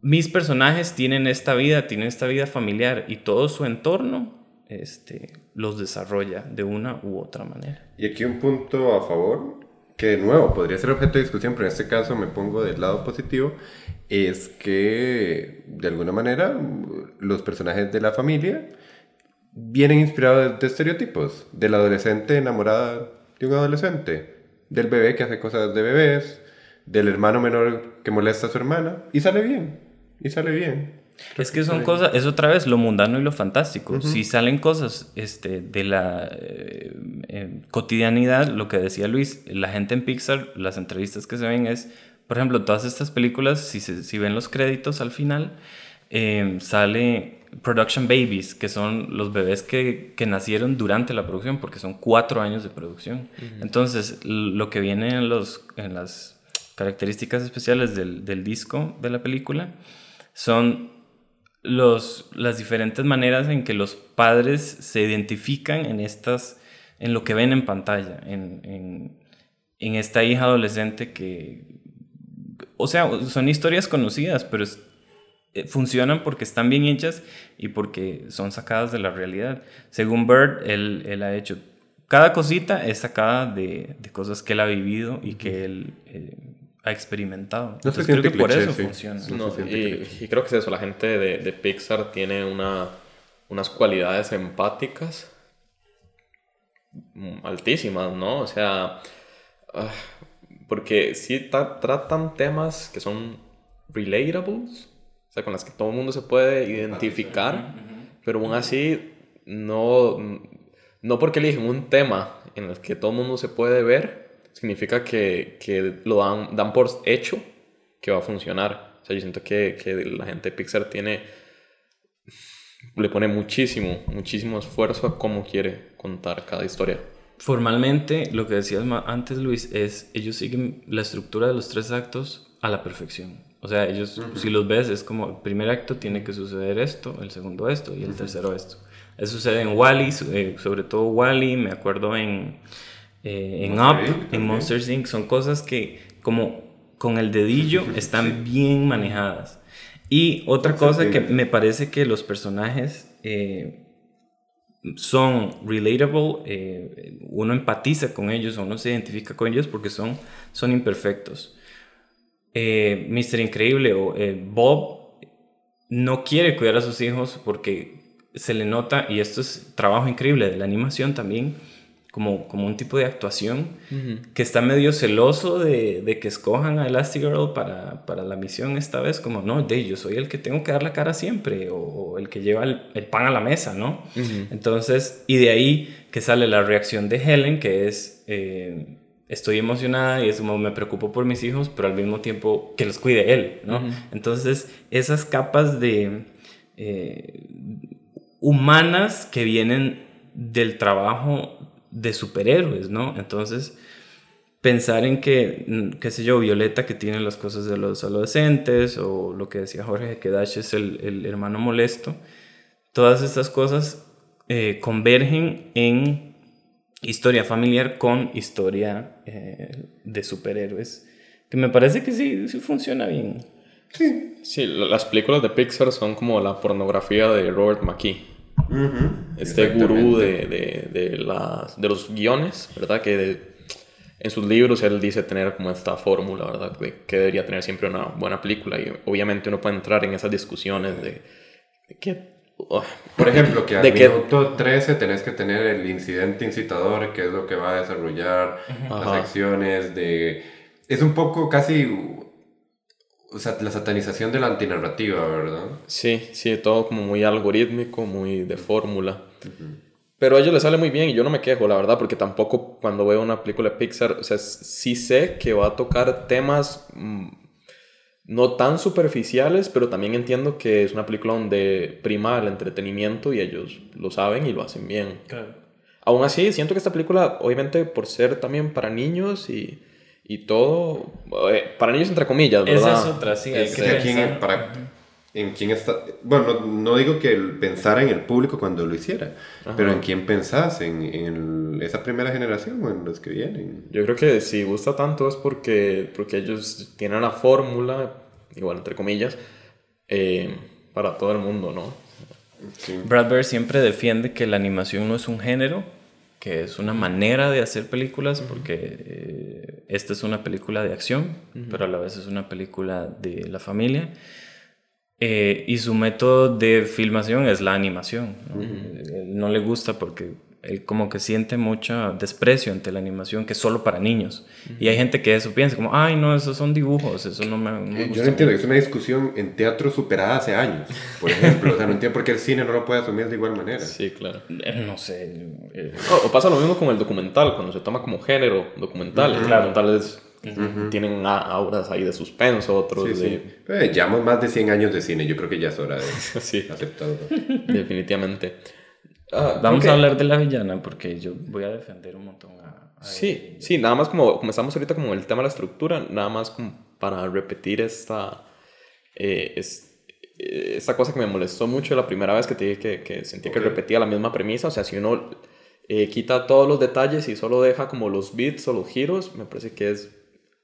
mis personajes tienen esta vida, tienen esta vida familiar y todo su entorno este, los desarrolla de una u otra manera. Y aquí un punto a favor, que de nuevo podría ser objeto de discusión, pero en este caso me pongo del lado positivo, es que de alguna manera los personajes de la familia vienen inspirados de estereotipos, del adolescente enamorada de un adolescente, del bebé que hace cosas de bebés, del hermano menor que molesta a su hermana, y sale bien, y sale bien. Es que son cosas, es otra vez lo mundano y lo fantástico. Si salen cosas este, de la eh, eh, cotidianidad, lo que decía Luis, la gente en Pixar, las entrevistas que se ven es, por ejemplo, todas estas películas, si, si ven los créditos al final, eh, sale production babies, que son los bebés que, que, nacieron durante la producción, porque son cuatro años de producción. Entonces, lo que viene en, los, en las características especiales del, del disco de la película son los, las diferentes maneras en que los padres se identifican en estas en lo que ven en pantalla, en, en, en esta hija adolescente que, o sea, son historias conocidas, pero es, eh, funcionan porque están bien hechas y porque son sacadas de la realidad. Según Bird, él, él ha hecho, cada cosita es sacada de, de, cosas que él ha vivido y que él eh, ha experimentado. No Entonces, creo que por eso sí. funciona. No, y, y, creo que es eso, la gente de, de Pixar tiene una, unas cualidades empáticas altísimas, ¿no? O sea, uh, porque sí tratan temas que son relatables, o sea, con las que todo el mundo se puede identificar, pero aún así no, no porque eligen un tema en el que todo el mundo se puede ver, significa que, que lo dan, dan por hecho que va a funcionar. O sea, yo siento que, que la gente de Pixar tiene le pone muchísimo, muchísimo esfuerzo a cómo quiere contar cada historia. Formalmente, lo que decías antes, Luis, es ellos siguen la estructura de los tres actos a la perfección. O sea, ellos, uh -huh. si los ves, es como el primer acto tiene que suceder esto, el segundo esto y el uh -huh. tercero esto. Eso sucede en Wally, eh, sobre todo Wally, me acuerdo en, eh, en Monster Up, en Monsters Inc. Son cosas que, como con el dedillo, están bien manejadas. Y otra cosa que me parece que los personajes eh, son relatable, eh, uno empatiza con ellos, uno se identifica con ellos porque son, son imperfectos. Eh, Mr. Increíble o eh, Bob no quiere cuidar a sus hijos porque se le nota, y esto es trabajo increíble de la animación también, como, como un tipo de actuación uh -huh. que está medio celoso de, de, que escojan a Elastigirl para, para la misión esta vez, como no, de yo soy el que tengo que dar la cara siempre, o, o el que lleva el, el, pan a la mesa, ¿no? Uh -huh. Entonces, y de ahí que sale la reacción de Helen, que es, eh, estoy emocionada y es como me preocupo por mis hijos, pero al mismo tiempo que los cuide él, ¿no? Uh -huh. Entonces, esas capas de... Eh, humanas que vienen del trabajo de superhéroes, ¿no? Entonces, pensar en que, qué sé yo, Violeta que tiene las cosas de los adolescentes, o lo que decía Jorge, que Dash es el, el hermano molesto, todas estas cosas eh, convergen en historia familiar con historia eh, de superhéroes, que me parece que sí, sí funciona bien. Sí. sí, las películas de Pixar son como la pornografía de Robert McKee. Uh -huh. Este gurú de, de, de, las, de los guiones, ¿verdad? Que de, en sus libros él dice tener como esta fórmula, ¿verdad? De que debería tener siempre una buena película. Y obviamente uno puede entrar en esas discusiones de, de que... Oh, Por ejemplo, que al minuto que... 13 tenés que tener el incidente incitador, que es lo que va a desarrollar las acciones de... Es un poco casi o sea, la satanización de la antinarrativa, ¿verdad? Sí, sí, todo como muy algorítmico, muy de fórmula. Uh -huh. Pero a ellos les sale muy bien y yo no me quejo, la verdad, porque tampoco cuando veo una película de Pixar, o sea, sí sé que va a tocar temas mm, no tan superficiales, pero también entiendo que es una película donde prima el entretenimiento y ellos lo saben y lo hacen bien. Claro. Aún así, siento que esta película, obviamente por ser también para niños y, y todo, eh, para niños entre comillas, ¿verdad? Esa es otra, sí. Hay Es que quién- para, en quién está... Bueno, no, no digo que pensara en el público cuando lo hiciera, pero en quién pensás, en, en esa primera generación o en los que vienen. Yo creo que si gusta tanto es porque, porque ellos tienen la fórmula, igual entre comillas, eh, para todo el mundo, ¿no? Sí. Brad Bird siempre defiende que la animación no es un género, que es una manera de hacer películas, porque eh, esta es una película de acción, pero a la vez es una película de la familia. Eh, y su método de filmación es la animación. ¿no? Él no le gusta porque él como que siente mucho desprecio ante la animación que es solo para niños. Y hay gente que eso piensa como, ay, no, esos son dibujos, eso no me, no me Eh, gusta Yo no entiendo, que es una discusión en teatro superada hace años, por ejemplo. o sea, no entiendo por qué el cine no lo puede asumir de igual manera. Sí, claro. Eh, No sé. eh, O, o pasa lo mismo con el documental, cuando se toma como género documental. Los documentales tienen a- auras ahí de suspenso, otros Sí, sí. de... Eh, llevamos más de 100 años de cine, yo creo que ya es hora de Sí, aceptarlo. definitivamente. Ah, Vamos creo a hablar de la villana porque yo voy a defender un montón a, a Sí, sí, nada más como, como estamos ahorita como el tema de la estructura, nada más como para repetir esta, eh, es- eh, esta cosa que me molestó mucho la primera vez que te dije que, que sentía que repetía la misma premisa, o sea, si uno eh, quita todos los detalles y solo deja como los beats o los giros, me parece que es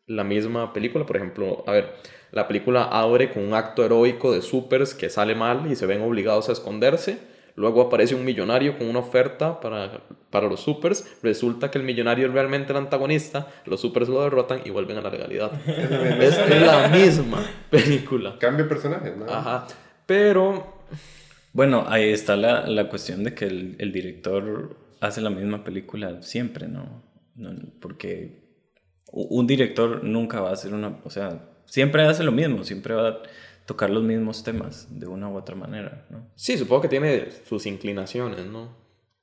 la misma película, por ejemplo, a ver, la película abre con un acto heroico de supers que sale mal y se ven obligados a esconderse. Luego aparece un millonario con una oferta para, para los supers. Resulta que el millonario es realmente el antagonista. Los supers lo derrotan y vuelven a la legalidad. es la misma película. Cambio de personajes, ¿no? Ajá. Pero Bueno, ahí está la, la cuestión de que el, el director hace la misma película siempre, ¿no? No, Porque un director nunca va a hacer una... O sea, siempre hace lo mismo, siempre va a tocar los mismos temas de una u otra manera, ¿no? Sí, supongo que tiene sus inclinaciones, ¿no?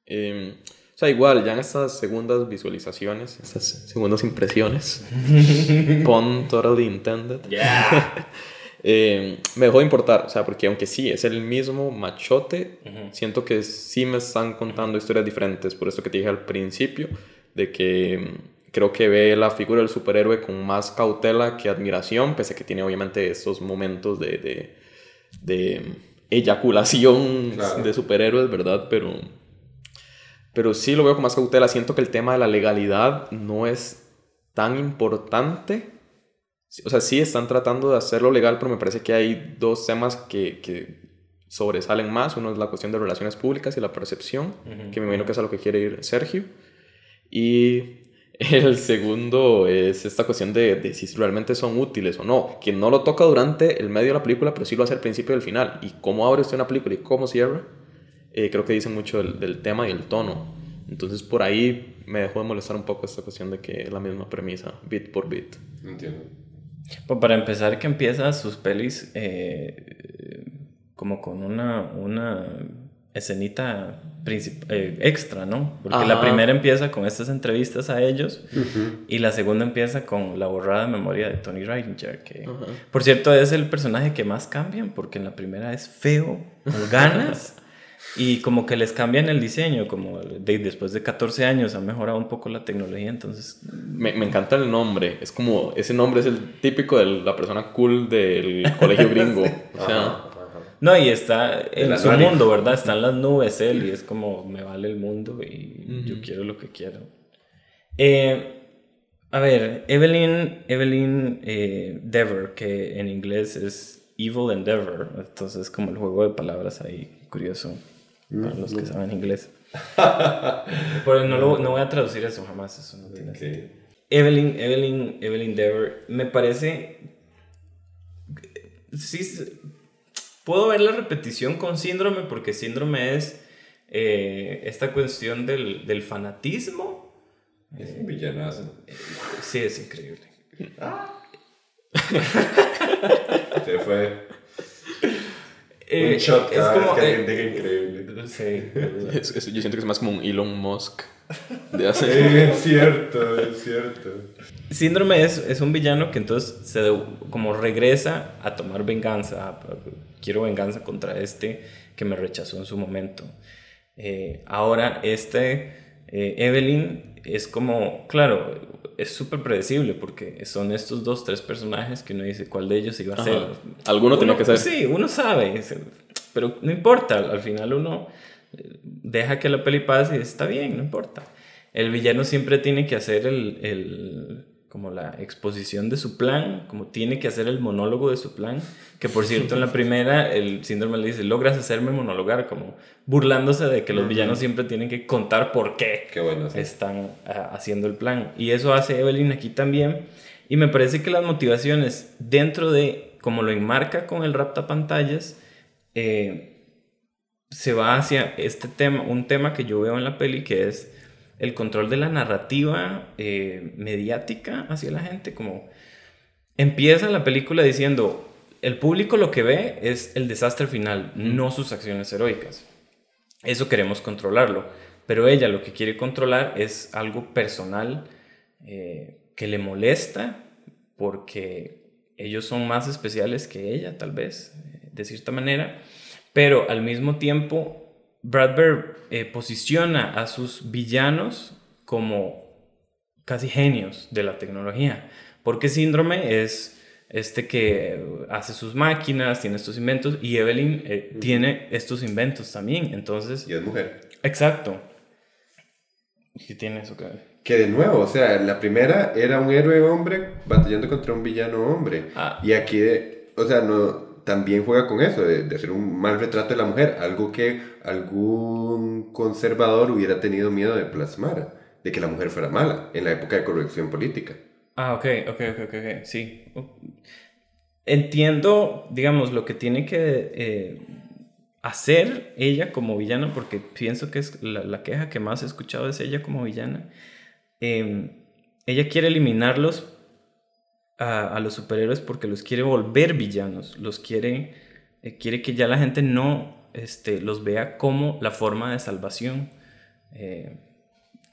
Eh, o sea, igual, ya en estas segundas visualizaciones, estas segundas impresiones, pun totally intended, eh, me dejó de importar, o sea, porque aunque sí es el mismo machote, siento que sí me están contando historias diferentes, por eso que te dije al principio, de que mm, creo que ve la figura del superhéroe con más cautela que admiración, pese a que tiene obviamente estos momentos de, de, de eyaculación Claro. de superhéroes, ¿verdad? Pero, pero sí lo veo con más cautela, siento que el tema de la legalidad no es tan importante. O sea, sí están tratando de hacerlo legal, pero me parece que hay dos temas que, que sobresalen más. Uno es la cuestión de relaciones públicas y la percepción, que me imagino que es a lo que quiere ir Sergio. Y el segundo es esta cuestión de, de si realmente son útiles o no, que no lo toca durante el medio de la película, pero sí lo hace al principio y al final. Y cómo abre usted una película y cómo cierra, eh, creo que dicen mucho del, del tema y el tono. Entonces por ahí me dejó de molestar un poco esta cuestión de que es la misma premisa, bit por bit. Entiendo. Pues para empezar, que empieza sus pelis eh, como con una, una escenita eh, extra, ¿no? Porque la primera empieza con estas entrevistas a ellos y la segunda empieza con la borrada memoria de Tony Reitinger, que por cierto es el personaje que más cambian, porque en la primera es feo, con ganas. Y como que les cambian el diseño, como de- después de 14 años ha mejorado un poco la tecnología, entonces Me, me encanta el nombre, es como, ese nombre es el típico de la persona cool del colegio gringo. O sea, No, y está en su mundo, ¿verdad? Están las nubes él y es como, me vale el mundo y yo quiero lo que quiero. Eh, a ver, Evelyn, Evelyn eh, Dever, que en inglés es Evil Endeavor, entonces como el juego de palabras ahí, curioso, para los que saben inglés. Pero no, lo- no voy a traducir eso jamás, eso no tiene. Evelyn, Evelyn, Evelyn Dever, me parece. Sí, puedo ver la repetición con síndrome, porque síndrome es eh, esta cuestión del, del fanatismo. Es un villanazo. Sí, es increíble. Se fue. Eh, un shot es cada como, vez que eh, alguien diga increíble. Sí. Es- es- yo siento que es más como un Elon Musk de hace... Es cierto, es cierto. Síndrome es, es un villano que entonces se de- como regresa a tomar venganza. a- quiero venganza contra este que me rechazó en su momento. Eh, ahora este eh, Evelyn es como, claro, es súper predecible porque son estos dos, tres personajes que uno dice cuál de ellos iba a Ajá. ser. Alguno tenía Uno- que ser. Sí, uno sabe, pero no importa, al final uno eh, deja que la peli pase y está bien, no importa. El villano siempre tiene que hacer el, el- como la exposición de su plan, como tiene que hacer el monólogo de su plan, que por cierto en la primera el síndrome le dice, logras hacerme monologar, como burlándose de que los villanos siempre tienen que contar por qué Qué bueno, sí. están ah, haciendo el plan. Y eso hace Evelyn aquí también. Y me parece que las motivaciones dentro de, como lo enmarca con el raptapantallas, eh, se va hacia este tema, un tema que yo veo en la peli que es el control de la narrativa eh, mediática hacia la gente. Como empieza la película diciendo, el público lo que ve es el desastre final, no sus acciones heroicas. Eso queremos controlarlo. Pero ella lo que quiere controlar es algo personal eh, que le molesta porque ellos son más especiales que ella, tal vez, eh, de cierta manera. Pero al mismo tiempo, Bradbury eh, posiciona a sus villanos como casi genios de la tecnología. Porque Síndrome es este que hace sus máquinas, tiene estos inventos, y Evelyn eh, tiene estos inventos también. Entonces, Y es mujer. exacto. ¿Qué tiene eso que ver? Que de nuevo, o sea, la primera era un héroe hombre batallando contra un villano hombre. Ah. Y aquí, de- o sea, no, también juega con eso, de, de hacer un mal retrato de la mujer, algo que algún conservador hubiera tenido miedo de plasmar, de que la mujer fuera mala en la época de corrección política. Ah, ok, ok, ok, ok, ok, sí. Entiendo, digamos, lo que tiene que eh, hacer ella como villana, porque pienso que es la, la queja que más he escuchado es ella como villana. Eh, ella quiere eliminarlos a, a los superhéroes porque los quiere volver villanos, los quiere, eh, quiere que ya la gente no este, los vea como la forma de salvación. Eh,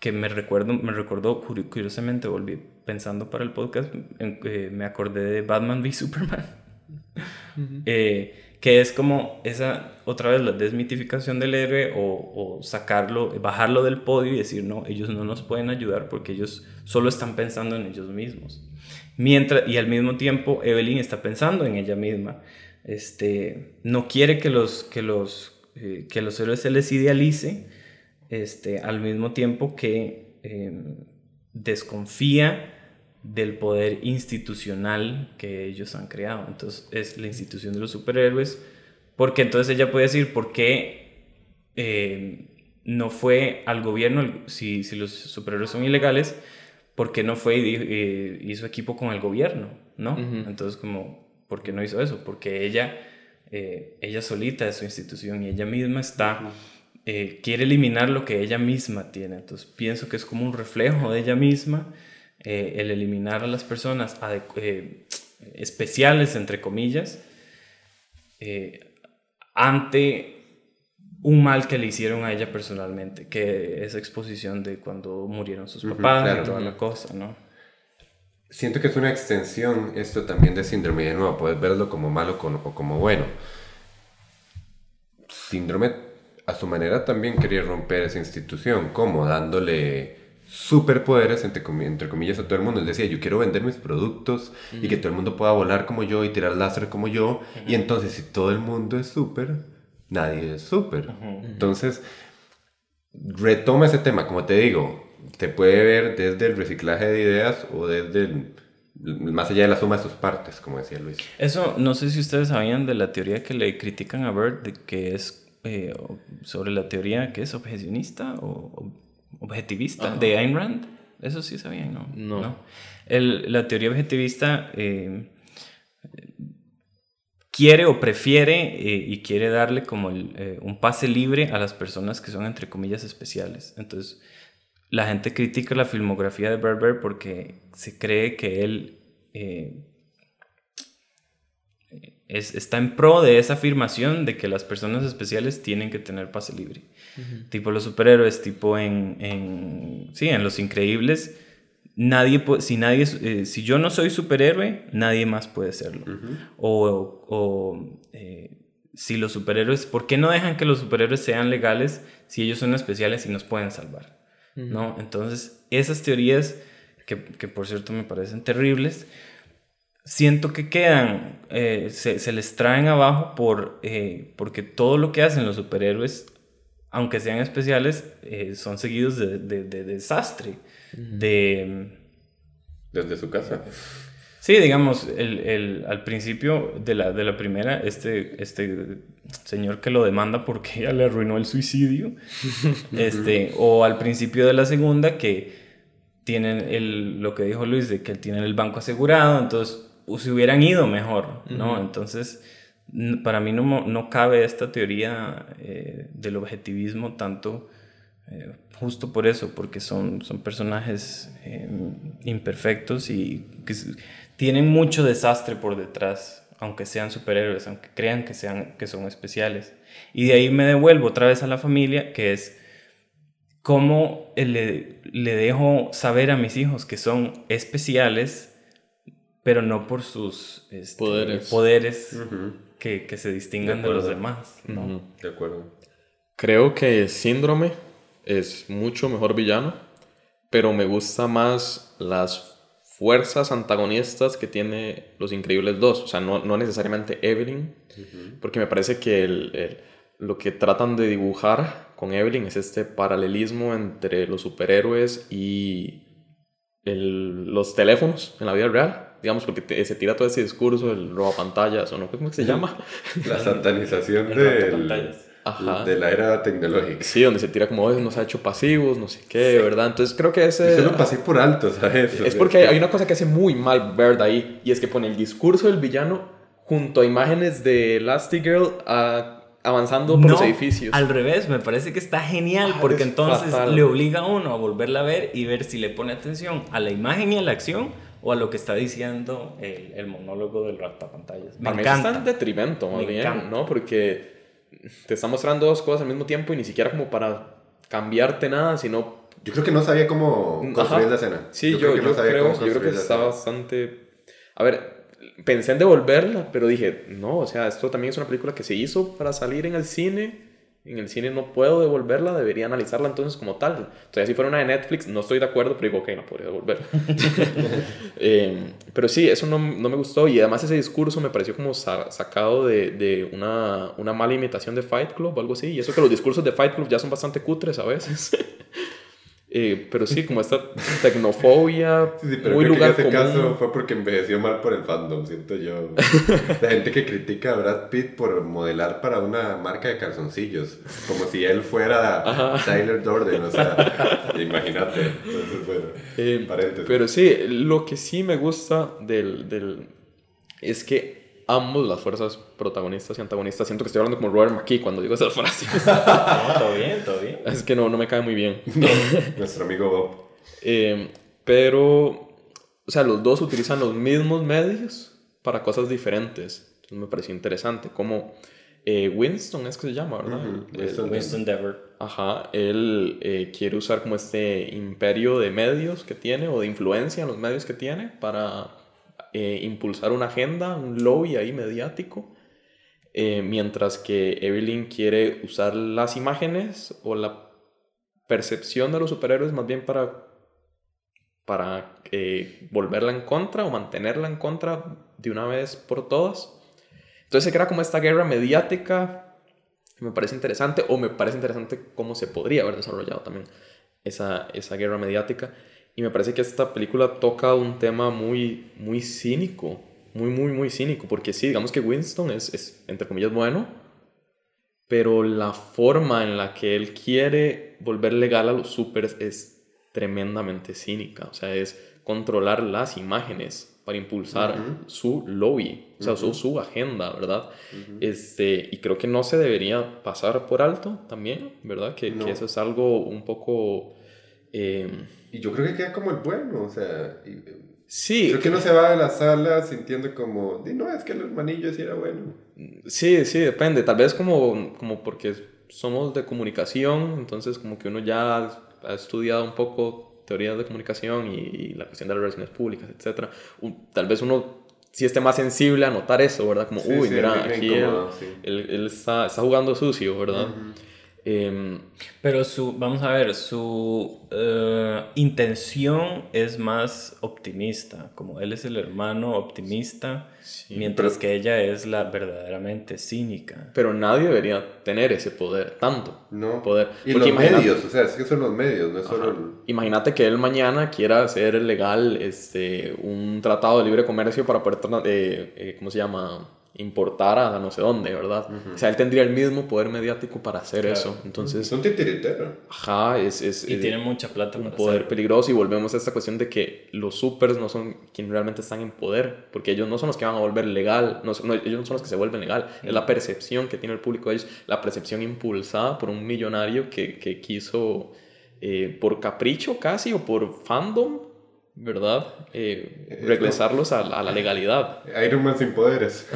que me recuerdo, me recordó, curi- curiosamente, volví pensando para el podcast, eh, me acordé de Batman v Superman. Eh, que es como esa, otra vez, la desmitificación del héroe o, o sacarlo, bajarlo del podio y decir, no, ellos no nos pueden ayudar porque ellos solo están pensando en ellos mismos. Mientras, y al mismo tiempo, Evelyn está pensando en ella misma. Este, no quiere que los, que los, eh, que los héroes se les idealice, este, al mismo tiempo que eh, desconfía del poder institucional que ellos han creado. Entonces es la institución de los superhéroes, porque entonces ella puede decir por qué eh, no fue al gobierno, si, si los superhéroes son ilegales, ¿por qué no fue y eh, hizo equipo con el gobierno? ¿No? Entonces como, ¿por qué no hizo eso? Porque ella, eh, ella solita es su institución y ella misma está eh, quiere eliminar lo que ella misma tiene. Entonces pienso que es como un reflejo de ella misma eh, el eliminar a las personas eh, especiales, entre comillas, eh, ante un mal que le hicieron a ella personalmente, que es exposición de cuando murieron sus papás claro. y toda la cosa, ¿no? Siento que es una extensión esto también de síndrome, de nuevo, puedes verlo como malo o como bueno. Síndrome, a su manera, también quería romper esa institución, como dándole superpoderes, entre, entre comillas, a todo el mundo. Él decía, yo quiero vender mis productos y que todo el mundo pueda volar como yo y tirar láser como yo. Y entonces, si todo el mundo es súper, nadie es súper. Entonces, retoma ese tema, como te digo, te puede ver desde el reciclaje de ideas o desde el, más allá de la suma de sus partes, como decía Luis. Eso, no sé si ustedes sabían de la teoría que le critican a Bert, de que es eh, sobre la teoría que es objecionista o objetivista Ajá. de Ayn Rand. Eso sí sabían, ¿no? No. El- la teoría objetivista eh, quiere o prefiere eh, y quiere darle como el, eh, un pase libre a las personas que son entre comillas especiales. Entonces, la gente critica la filmografía de Berber porque se cree que él, eh, es, está en pro de esa afirmación de que las personas especiales tienen que tener pase libre. Tipo los superhéroes, tipo en, en, sí, en Los Increíbles, nadie si, nadie, eh, si yo no soy superhéroe, nadie más puede serlo. O, o eh, si los superhéroes, ¿por qué no dejan que los superhéroes sean legales si ellos son especiales y nos pueden salvar? ¿No? Entonces, esas teorías, que, que, por cierto me parecen terribles, siento que quedan, eh, se, se, les traen abajo por, porque todo lo que hacen los superhéroes, aunque sean especiales, son seguidos de, de, de desastre de... Desde su casa. Sí, digamos, el, el, al principio de la, de la primera, este, este señor que lo demanda porque ya le arruinó el suicidio, este, o al principio de la segunda que tienen el, lo que dijo Luis, de que tienen el banco asegurado, entonces se hubieran ido mejor, ¿no? Entonces, para mí no, no cabe esta teoría eh, del objetivismo tanto eh, justo por eso, porque son, son personajes eh, imperfectos y que tienen mucho desastre por detrás, aunque sean superhéroes, aunque crean que, sean, que son especiales. Y de ahí me devuelvo otra vez a la familia, que es cómo le, le dejo saber a mis hijos que son especiales, pero no por sus este, poderes, poderes que, que, se distingan de, los demás. ¿no? De acuerdo. Creo que síndrome es mucho mejor villano, pero me gusta más las fuerzas antagonistas que tiene Los Increíbles 2. O sea, no, no necesariamente Evelyn, porque me parece que el, lo que tratan de dibujar con Evelyn es este paralelismo entre los superhéroes y los teléfonos en la vida real. Digamos, porque se tira todo ese discurso del robo pantallas, o no, ¿cómo se llama? La satanización de de la era tecnológica. Sí, donde se tira como, nos ha hecho pasivos, no sé qué, ¿verdad? Entonces creo que ese... Yo lo pasé por alto, ¿sabes? Es porque hay una cosa que hace muy mal Bird ahí, y es que pone el discurso del villano junto a imágenes de Elastigirl a avanzando por los edificios. Al revés, me parece que está genial ah, porque entonces le obliga a uno a volverla a ver y ver si le pone atención a la imagen y a la acción o a lo que está diciendo el, el monólogo del pantallas Me encanta. Mí está en detrimento, más bien, ¿no? Porque te está mostrando dos cosas al mismo tiempo y ni siquiera como para cambiarte nada, sino... Yo creo que no sabía cómo construir la escena. Sí, yo, creo, yo, creo, yo creo que está bastante... A ver, pensé en devolverla, pero dije, no, o sea, esto también es una película que se hizo para salir en el cine en el cine no puedo devolverla, debería analizarla entonces como tal. Entonces, si fuera una de Netflix, no estoy de acuerdo, pero digo, ok, no podría devolverla. eh, pero sí, eso no, no, me gustó y además ese discurso me pareció como sacado de, de, una, una mala imitación de Fight Club o algo así. Y eso que los discursos de Fight Club ya son bastante cutres a veces. Eh, pero sí, como esta tecnofobia, sí, pero muy lugar que en ese caso fue porque envejeció mal por el fandom, siento yo. La gente que critica a Brad Pitt por modelar para una marca de calzoncillos, como si él fuera Tyler Durden, o sea, imagínate. Entonces, bueno, eh, Pero sí, lo que sí me gusta del, del es que ambos las fuerzas protagonistas y antagonistas. Siento que estoy hablando como Robert McKee cuando digo esas frases. no, todo bien, todo bien. Es que no, no me cae muy bien. nuestro amigo Bob. Eh, pero, o sea, los dos utilizan los mismos medios para cosas diferentes. Entonces me pareció interesante. Como eh, Winston es que se llama, ¿verdad? Winston, Winston Dever. Ajá, él eh, quiere usar como este imperio de medios que tiene o de influencia en los medios que tiene para eh, impulsar una agenda, un lobby ahí mediático, eh, mientras que Evelyn quiere usar las imágenes o la percepción de los superhéroes más bien para, para eh, volverla en contra o mantenerla en contra de una vez por todas. Entonces se crea como esta guerra mediática, me parece interesante, o me parece interesante cómo se podría haber desarrollado también esa, esa guerra mediática. Y me parece que esta película toca un tema muy, muy cínico, muy, muy, muy cínico, porque sí, digamos que Winston es, es, entre comillas, bueno, pero la forma en la que él quiere volver legal a los supers es tremendamente cínica, o sea, es controlar las imágenes para impulsar su lobby, o sea, su, su, agenda, ¿verdad? este, y creo que no se debería pasar por alto también, ¿verdad? Que, que eso es algo un poco... Eh, y yo creo que queda como el bueno, o sea... Sí. Creo que uno se va de la sala sintiendo como, "Di, no, es que el hermanillo sí era bueno. Sí, sí, depende. Tal vez como, como porque somos de comunicación, entonces como que uno ya ha estudiado un poco teorías de comunicación y, y la cuestión de las relaciones públicas, etc. tal vez uno sí esté más sensible a notar eso, ¿verdad? Como, Sí, uy, sí, mira, aquí él, incomoda, sí. él- él está, está jugando sucio, ¿verdad? Em, Pero su, vamos a ver, su eh, intención es más optimista, como él es el hermano optimista, mientras que ella es la verdaderamente cínica. pero nadie debería tener ese poder, tanto No. poder. Y Porque los medios, o sea, es que son los medios, no es solo el... Imagínate que él mañana quiera hacer legal este, un tratado de libre comercio para poder, eh, eh, ¿cómo se llama? Importar a no sé dónde, ¿verdad? O sea, él tendría el mismo poder mediático para hacer eso. Entonces, Es un titiritero. ajá, es, es, Y es tiene mucha plata un para poder hacerlo. peligroso y volvemos a esta cuestión de que los supers no son quienes realmente están en poder, porque ellos no son los que van a volver legal, no, no, ellos no son los que se vuelven legal, es la percepción que tiene el público de ellos, la percepción impulsada por un millonario que, que quiso, eh, por capricho casi o por fandom, ¿verdad? Eh, regresarlos a, la- a la legalidad. Iron Man sin poderes.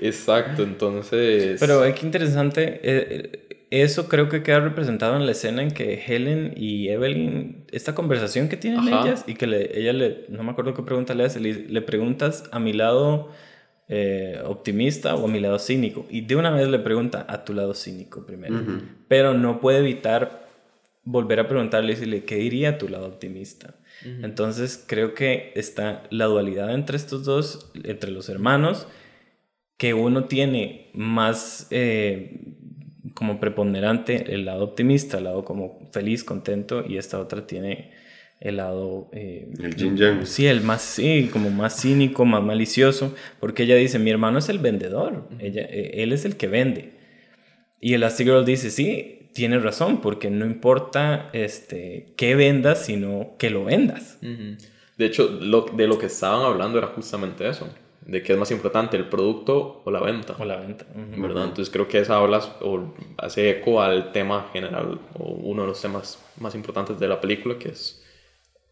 Exacto, entonces... Pero es que interesante, eh, eh, eso creo que queda representado en la escena en que Helen y Evelyn, esta conversación que tienen Ajá. ellas, y que le- ella le, no me acuerdo qué pregunta le hace, le, le preguntas a mi lado eh, optimista o a mi lado cínico, y de una vez le pregunta a tu lado cínico primero, pero no puede evitar volver a preguntarle y decirle, ¿qué diría tu lado optimista? Entonces creo que está la dualidad entre estos dos, entre los hermanos, que uno tiene más eh, como preponderante el lado optimista, el lado como feliz, contento, y esta otra tiene el lado... eh, El yin yang. Sí, el más, sí, como más cínico, más malicioso, porque ella dice, mi hermano es el vendedor, ella, eh, él es el que vende. Y Elastigirl dice, sí, tienes razón, porque no importa este, qué vendas, sino que lo vendas. Ujú. De hecho, lo, de lo que estaban hablando era justamente eso, de qué es más importante, el producto o la venta. O la venta. Ujú. ¿verdad? Entonces creo que esa habla o hace eco al tema general o uno de los temas más importantes de la película que es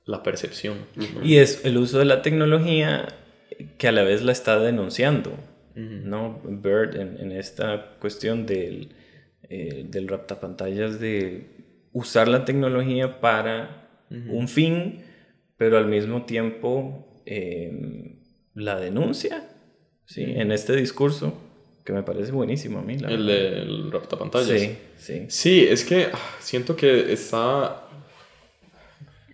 la percepción. ¿no? Y es el uso de la tecnología que a la vez la está denunciando, ¿no? Bird en, en esta cuestión del, eh, del raptapantallas de usar la tecnología para un fin, pero al mismo tiempo eh, la denuncia, ¿sí? En este discurso, que me parece buenísimo a mí. La El raptapantallas. Sí, sí. Sí, es que ah, siento que está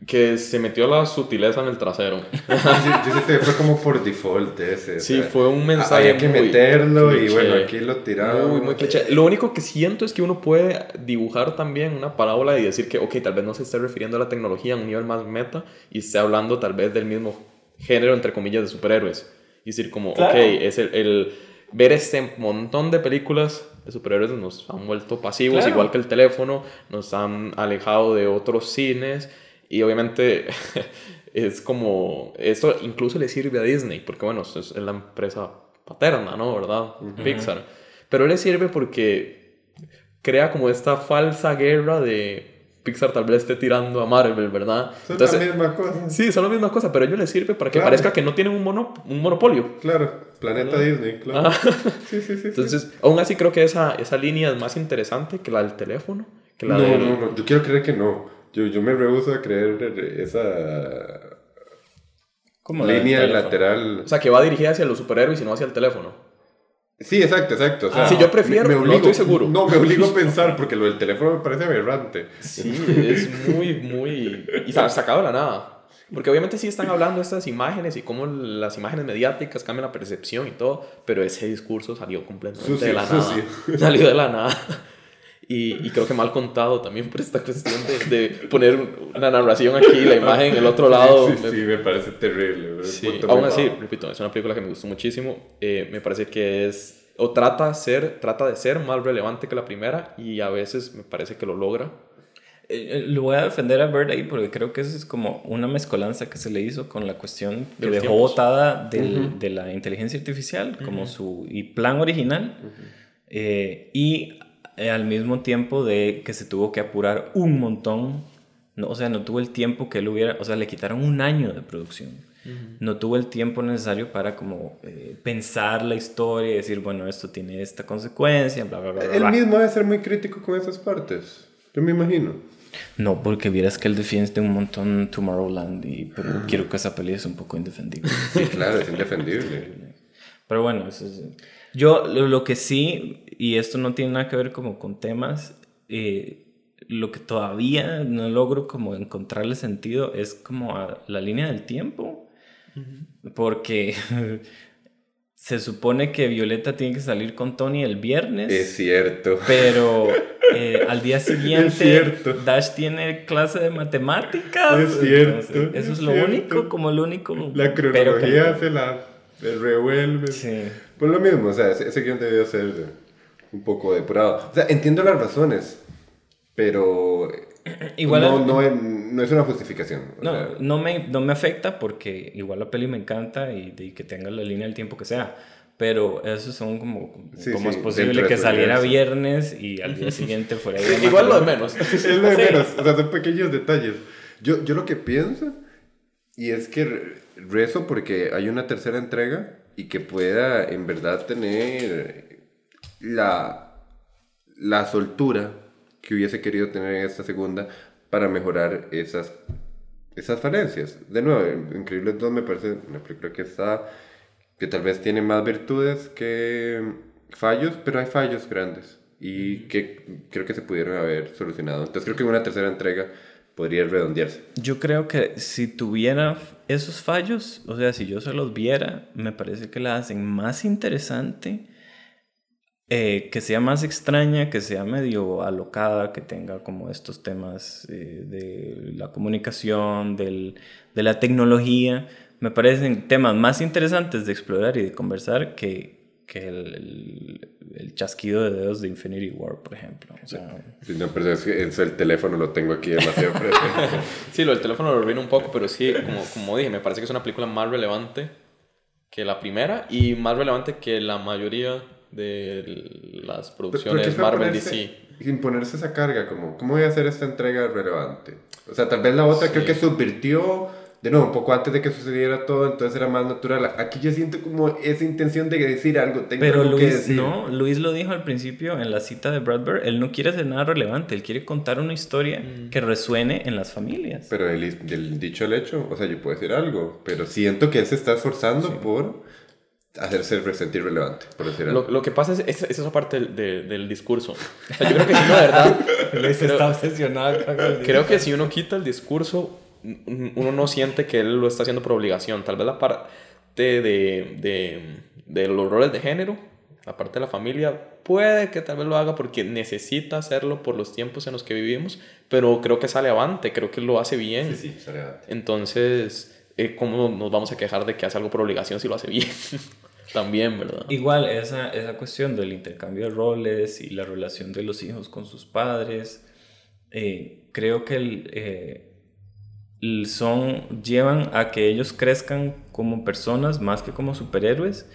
que se metió la sutileza en el trasero. Yo, yo que fue como por default ese. o Sí, sea, fue un mensaje Había que muy meterlo y cliché. bueno, aquí lo tiramos. Muy, muy cliché. Lo único que siento es que uno puede dibujar también una parábola y decir que, ok, tal vez no se esté refiriendo a la tecnología a un nivel más meta y esté hablando tal vez del mismo género, entre comillas, de superhéroes. Y decir como, Claro. ok, es el, el- ver este montón de películas de superhéroes nos han vuelto pasivos, Claro. igual que el teléfono, nos han alejado de otros cines y obviamente es como, esto incluso le sirve a Disney, porque bueno, es, la empresa paterna, ¿no? ¿Verdad? Pixar. Pero le sirve porque crea como esta falsa guerra de Pixar tal vez esté tirando a Marvel, ¿verdad? Son la misma cosa. Sí, son la misma cosa, pero a ellos les sirve para que Claro. parezca que no tienen un, mono, un monopolio. Claro, Planeta Disney, claro. Ah. Sí, sí, sí. sí. Entonces, aún así creo que esa, esa línea es más interesante que la del teléfono, que la no, del... no, no, yo quiero creer que no. Yo, yo me rehuso a creer esa Como línea lateral. O sea, que va dirigida hacia los superhéroes y no hacia el teléfono. Sí, exacto, exacto. O sea, Ah, sí, yo prefiero, no estoy seguro. No, me obligo a pensar porque lo del teléfono me parece aberrante. Sí, es muy, muy... Y sa- sacado de la nada. Porque obviamente sí están hablando estas imágenes y cómo las imágenes mediáticas cambian la percepción y todo, pero ese discurso salió completamente Sucio, de la sucio. nada. Salió de la nada. Y, y creo que mal contado también por esta cuestión de, de poner una narración aquí y la imagen en el otro lado. Sí, Me- sí, me parece terrible. Sí, aún así, bajo. repito, es una película que me gustó muchísimo. Eh, me parece que es, o trata, ser, trata de ser más relevante que la primera y a veces me parece que lo logra. Eh, eh, Lo voy a defender a Bird ahí porque creo que eso es como una mezcolanza que se le hizo con la cuestión que De dejó botada del- de la inteligencia artificial como su y plan original eh, y eh, al mismo tiempo de que se tuvo que apurar un montón, no, o sea, no tuvo el tiempo que él hubiera, o sea, le quitaron un año de producción. no tuvo el tiempo necesario para como eh, pensar la historia y decir, bueno, esto tiene esta consecuencia, bla, bla, bla. Él bla. mismo debe ser muy crítico con esas partes. Yo me imagino. No, porque vieras que él defiende un montón Tomorrowland, y, pero quiero que esa peli es un poco indefendible. Sí, claro, es indefendible. Pero bueno, eso es... Yo lo, lo que sí, y esto no tiene nada que ver como con temas, eh, lo que todavía no logro como encontrarle sentido es como a la línea del tiempo. Porque se supone que Violeta tiene que salir con Tony el viernes. Es cierto. Pero eh, al día siguiente. Dash tiene clase de matemáticas. Es cierto, Entonces, eso es, es lo cierto. único, como lo único. La pero cronología que- se la se revuelve. Sí. Pues lo mismo, o sea, ese, ese guion debió ser un poco depurado. O sea, entiendo las razones, pero Igual no, no, es, no es una justificación. No, sea, no me, no me afecta porque igual la peli me encanta y, y que tenga la línea del tiempo que sea. Pero esos son como, Sí, ¿cómo sí, es posible que saliera universo. viernes y al día siguiente fuera de Igual lo de menos. es lo de Sí. menos, o sea, son pequeños detalles. Yo, yo lo que pienso, y es que rezo porque hay una tercera entrega y que pueda en verdad tener la, la soltura que hubiese querido tener en esta segunda para mejorar esas, esas falencias. De nuevo, Increíbles 2 me parece una película que está, que tal vez tiene más virtudes que fallos, pero hay fallos grandes y que creo que se pudieron haber solucionado. Entonces creo que una tercera entrega podría redondearse. Yo creo que si tuviera esos fallos, o sea, si yo se los viera, me parece que la hacen más interesante, eh, que sea más extraña, que sea medio alocada, que tenga como estos temas eh, de la comunicación, del, de la tecnología. Me parecen temas más interesantes de explorar y de conversar que, que el, el- el chasquido de dedos de Infinity War, por ejemplo. O sea, Sí, No, pero es que es el teléfono lo tengo aquí demasiado presente. Sí, lo del teléfono lo arruina un poco, pero sí, como, como dije, me parece que es una película más relevante que la primera y más relevante que la mayoría de las ¿Por producciones Marvel ponerse- DC. Sin ponerse esa carga, como, ¿cómo voy a hacer esta entrega relevante? O sea, tal vez la otra creo que subvirtió, de nuevo, un poco antes de que sucediera todo, entonces era más natural. Aquí yo siento como esa intención de decir algo, tengo Pero algo que Luis, decir. no, Luis lo dijo al principio en la cita de Bradbury, él no quiere hacer nada relevante, él quiere contar una historia Mm. que resuene en las familias. Pero del, del dicho al hecho, o sea, yo puedo decir algo, pero siento que él se está esforzando por hacerse sentir relevante, por decir algo. Lo, lo que pasa es, es, es esa parte del, de- del discurso. O sea, yo creo que si uno de verdad... Luis está obsesionado con el Creo que si uno quita el discurso, uno no siente que él lo está haciendo por obligación. Tal vez la parte de, de, de los roles de género, la parte de la familia, puede que tal vez lo haga porque necesita hacerlo por los tiempos en los que vivimos, pero creo que sale avante, creo que lo hace bien. Sí, sí, sale adelante. Entonces, eh, ¿cómo nos vamos a quejar de que hace algo por obligación si lo hace bien? También, ¿verdad? Igual, esa, esa cuestión del intercambio de roles y la relación de los hijos con sus padres, eh, creo que el, eh, el son, llevan a que ellos crezcan como personas más que como superhéroes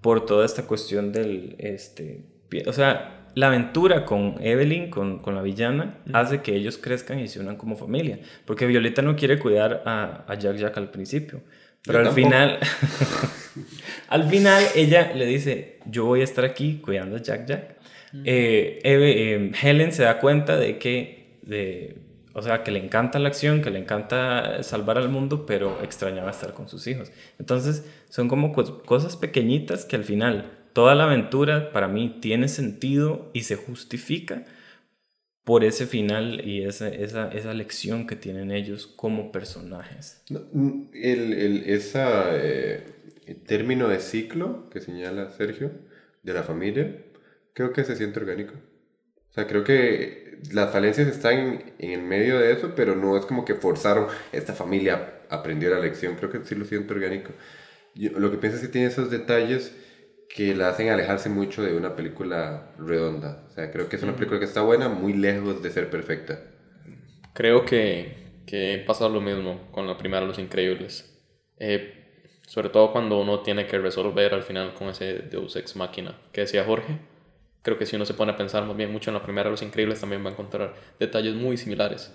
por toda esta cuestión del, este, o sea, la aventura con Evelyn, con, con la villana, hace que ellos crezcan y se unan como familia, porque Violeta no quiere cuidar a, a Jack Jack al principio, pero Yo al tampoco. final... Al final ella le dice, yo voy a estar aquí cuidando a Jack Jack. Eh, Eve- eh, Helen se da cuenta de que, de, o sea, que le encanta la acción, que le encanta salvar al mundo, pero extrañaba estar con sus hijos. Entonces son como cos- cosas pequeñitas que al final toda la aventura para mí tiene sentido y se justifica por ese final y esa, esa, esa lección que tienen ellos como personajes. El, el, esa, eh, término de ciclo que señala Sergio de la familia, creo que se siente orgánico. O sea, creo que las falencias están en, en el medio de eso, pero no es como que forzaron, esta familia aprendió la lección, creo que sí lo siento orgánico. Yo- lo que pienso es que tiene esos detalles que la hacen alejarse mucho de una película redonda. O sea, creo que es una película que está buena, muy lejos de ser perfecta. Creo que, que pasa lo mismo con la primera Los Increíbles. Eh, sobre todo cuando uno tiene que resolver al final con ese Deus Ex Máquina que decía Jorge. Creo que si uno se pone a pensar más bien mucho en la primera Los Increíbles también va a encontrar detalles muy similares.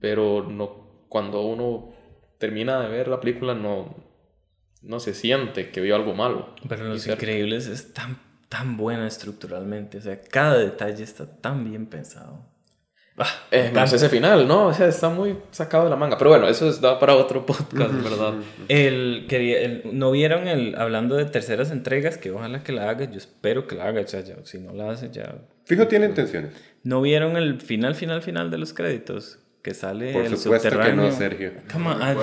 Pero no, cuando uno termina de ver la película no, no se siente que vio algo malo. Pero Los Increíbles es tan, tan buena estructuralmente. O sea, cada detalle está tan bien pensado. Ah, Eh, encanta. ese final, ¿no? O sea, está muy sacado de la manga. Pero bueno, eso es da para otro podcast, ¿verdad? El, quería, el- ¿No vieron el, hablando de terceras entregas? Que ojalá que la haga. Yo espero que la haga. O sea, ya- si no la hace, ya. Fijo, tiene intenciones. ¿No vieron el final, final, final de los créditos? Que sale Por el supuesto que no, Sergio. Come on, ah,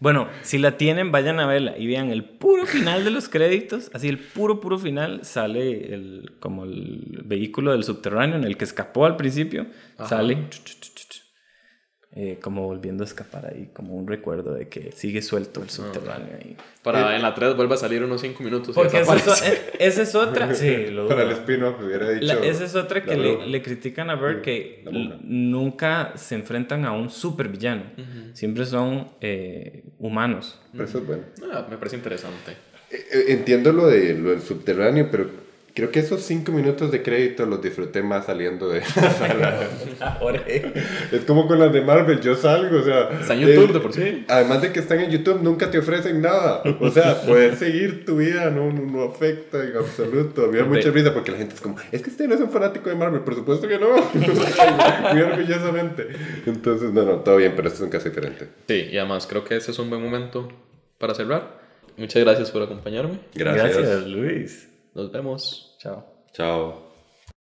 Bueno, si la tienen, vayan a verla y vean el puro final de los créditos, así el puro, puro final, sale el, como el vehículo del subterráneo en el que escapó al principio, sale eh, como volviendo a escapar ahí, como un recuerdo de que sigue suelto el subterráneo ahí. Para en la 3 vuelve a salir unos 5 minutos. Porque esa es, eh, esa es otra... Sí, lo Para el spin-off hubiera dicho. La- esa es otra que le, critican a Bert que nunca se enfrentan a un supervillano. Siempre son eh, humanos. Pero eso es bueno. Ah, me parece interesante. Eh, eh, Entiendo lo, de, lo del subterráneo, pero creo que esos cinco minutos de crédito los disfruté más saliendo de la sala. es como con las de Marvel, yo salgo, o sea... Está en YouTube eh, de por sí. Además de que están en YouTube, nunca te ofrecen nada. O sea, puedes seguir tu vida, no, no, no afecta en absoluto. Me da mucha risa porque la gente es como, es que usted no es un fanático de Marvel, por supuesto que no. Muy orgullosamente. Entonces, no, no, todo bien, pero esto es un caso diferente. Sí, y además creo que ese es un buen momento para cerrar. Muchas gracias por acompañarme. Gracias. Gracias Luis. Nos vemos. Chao. Chao.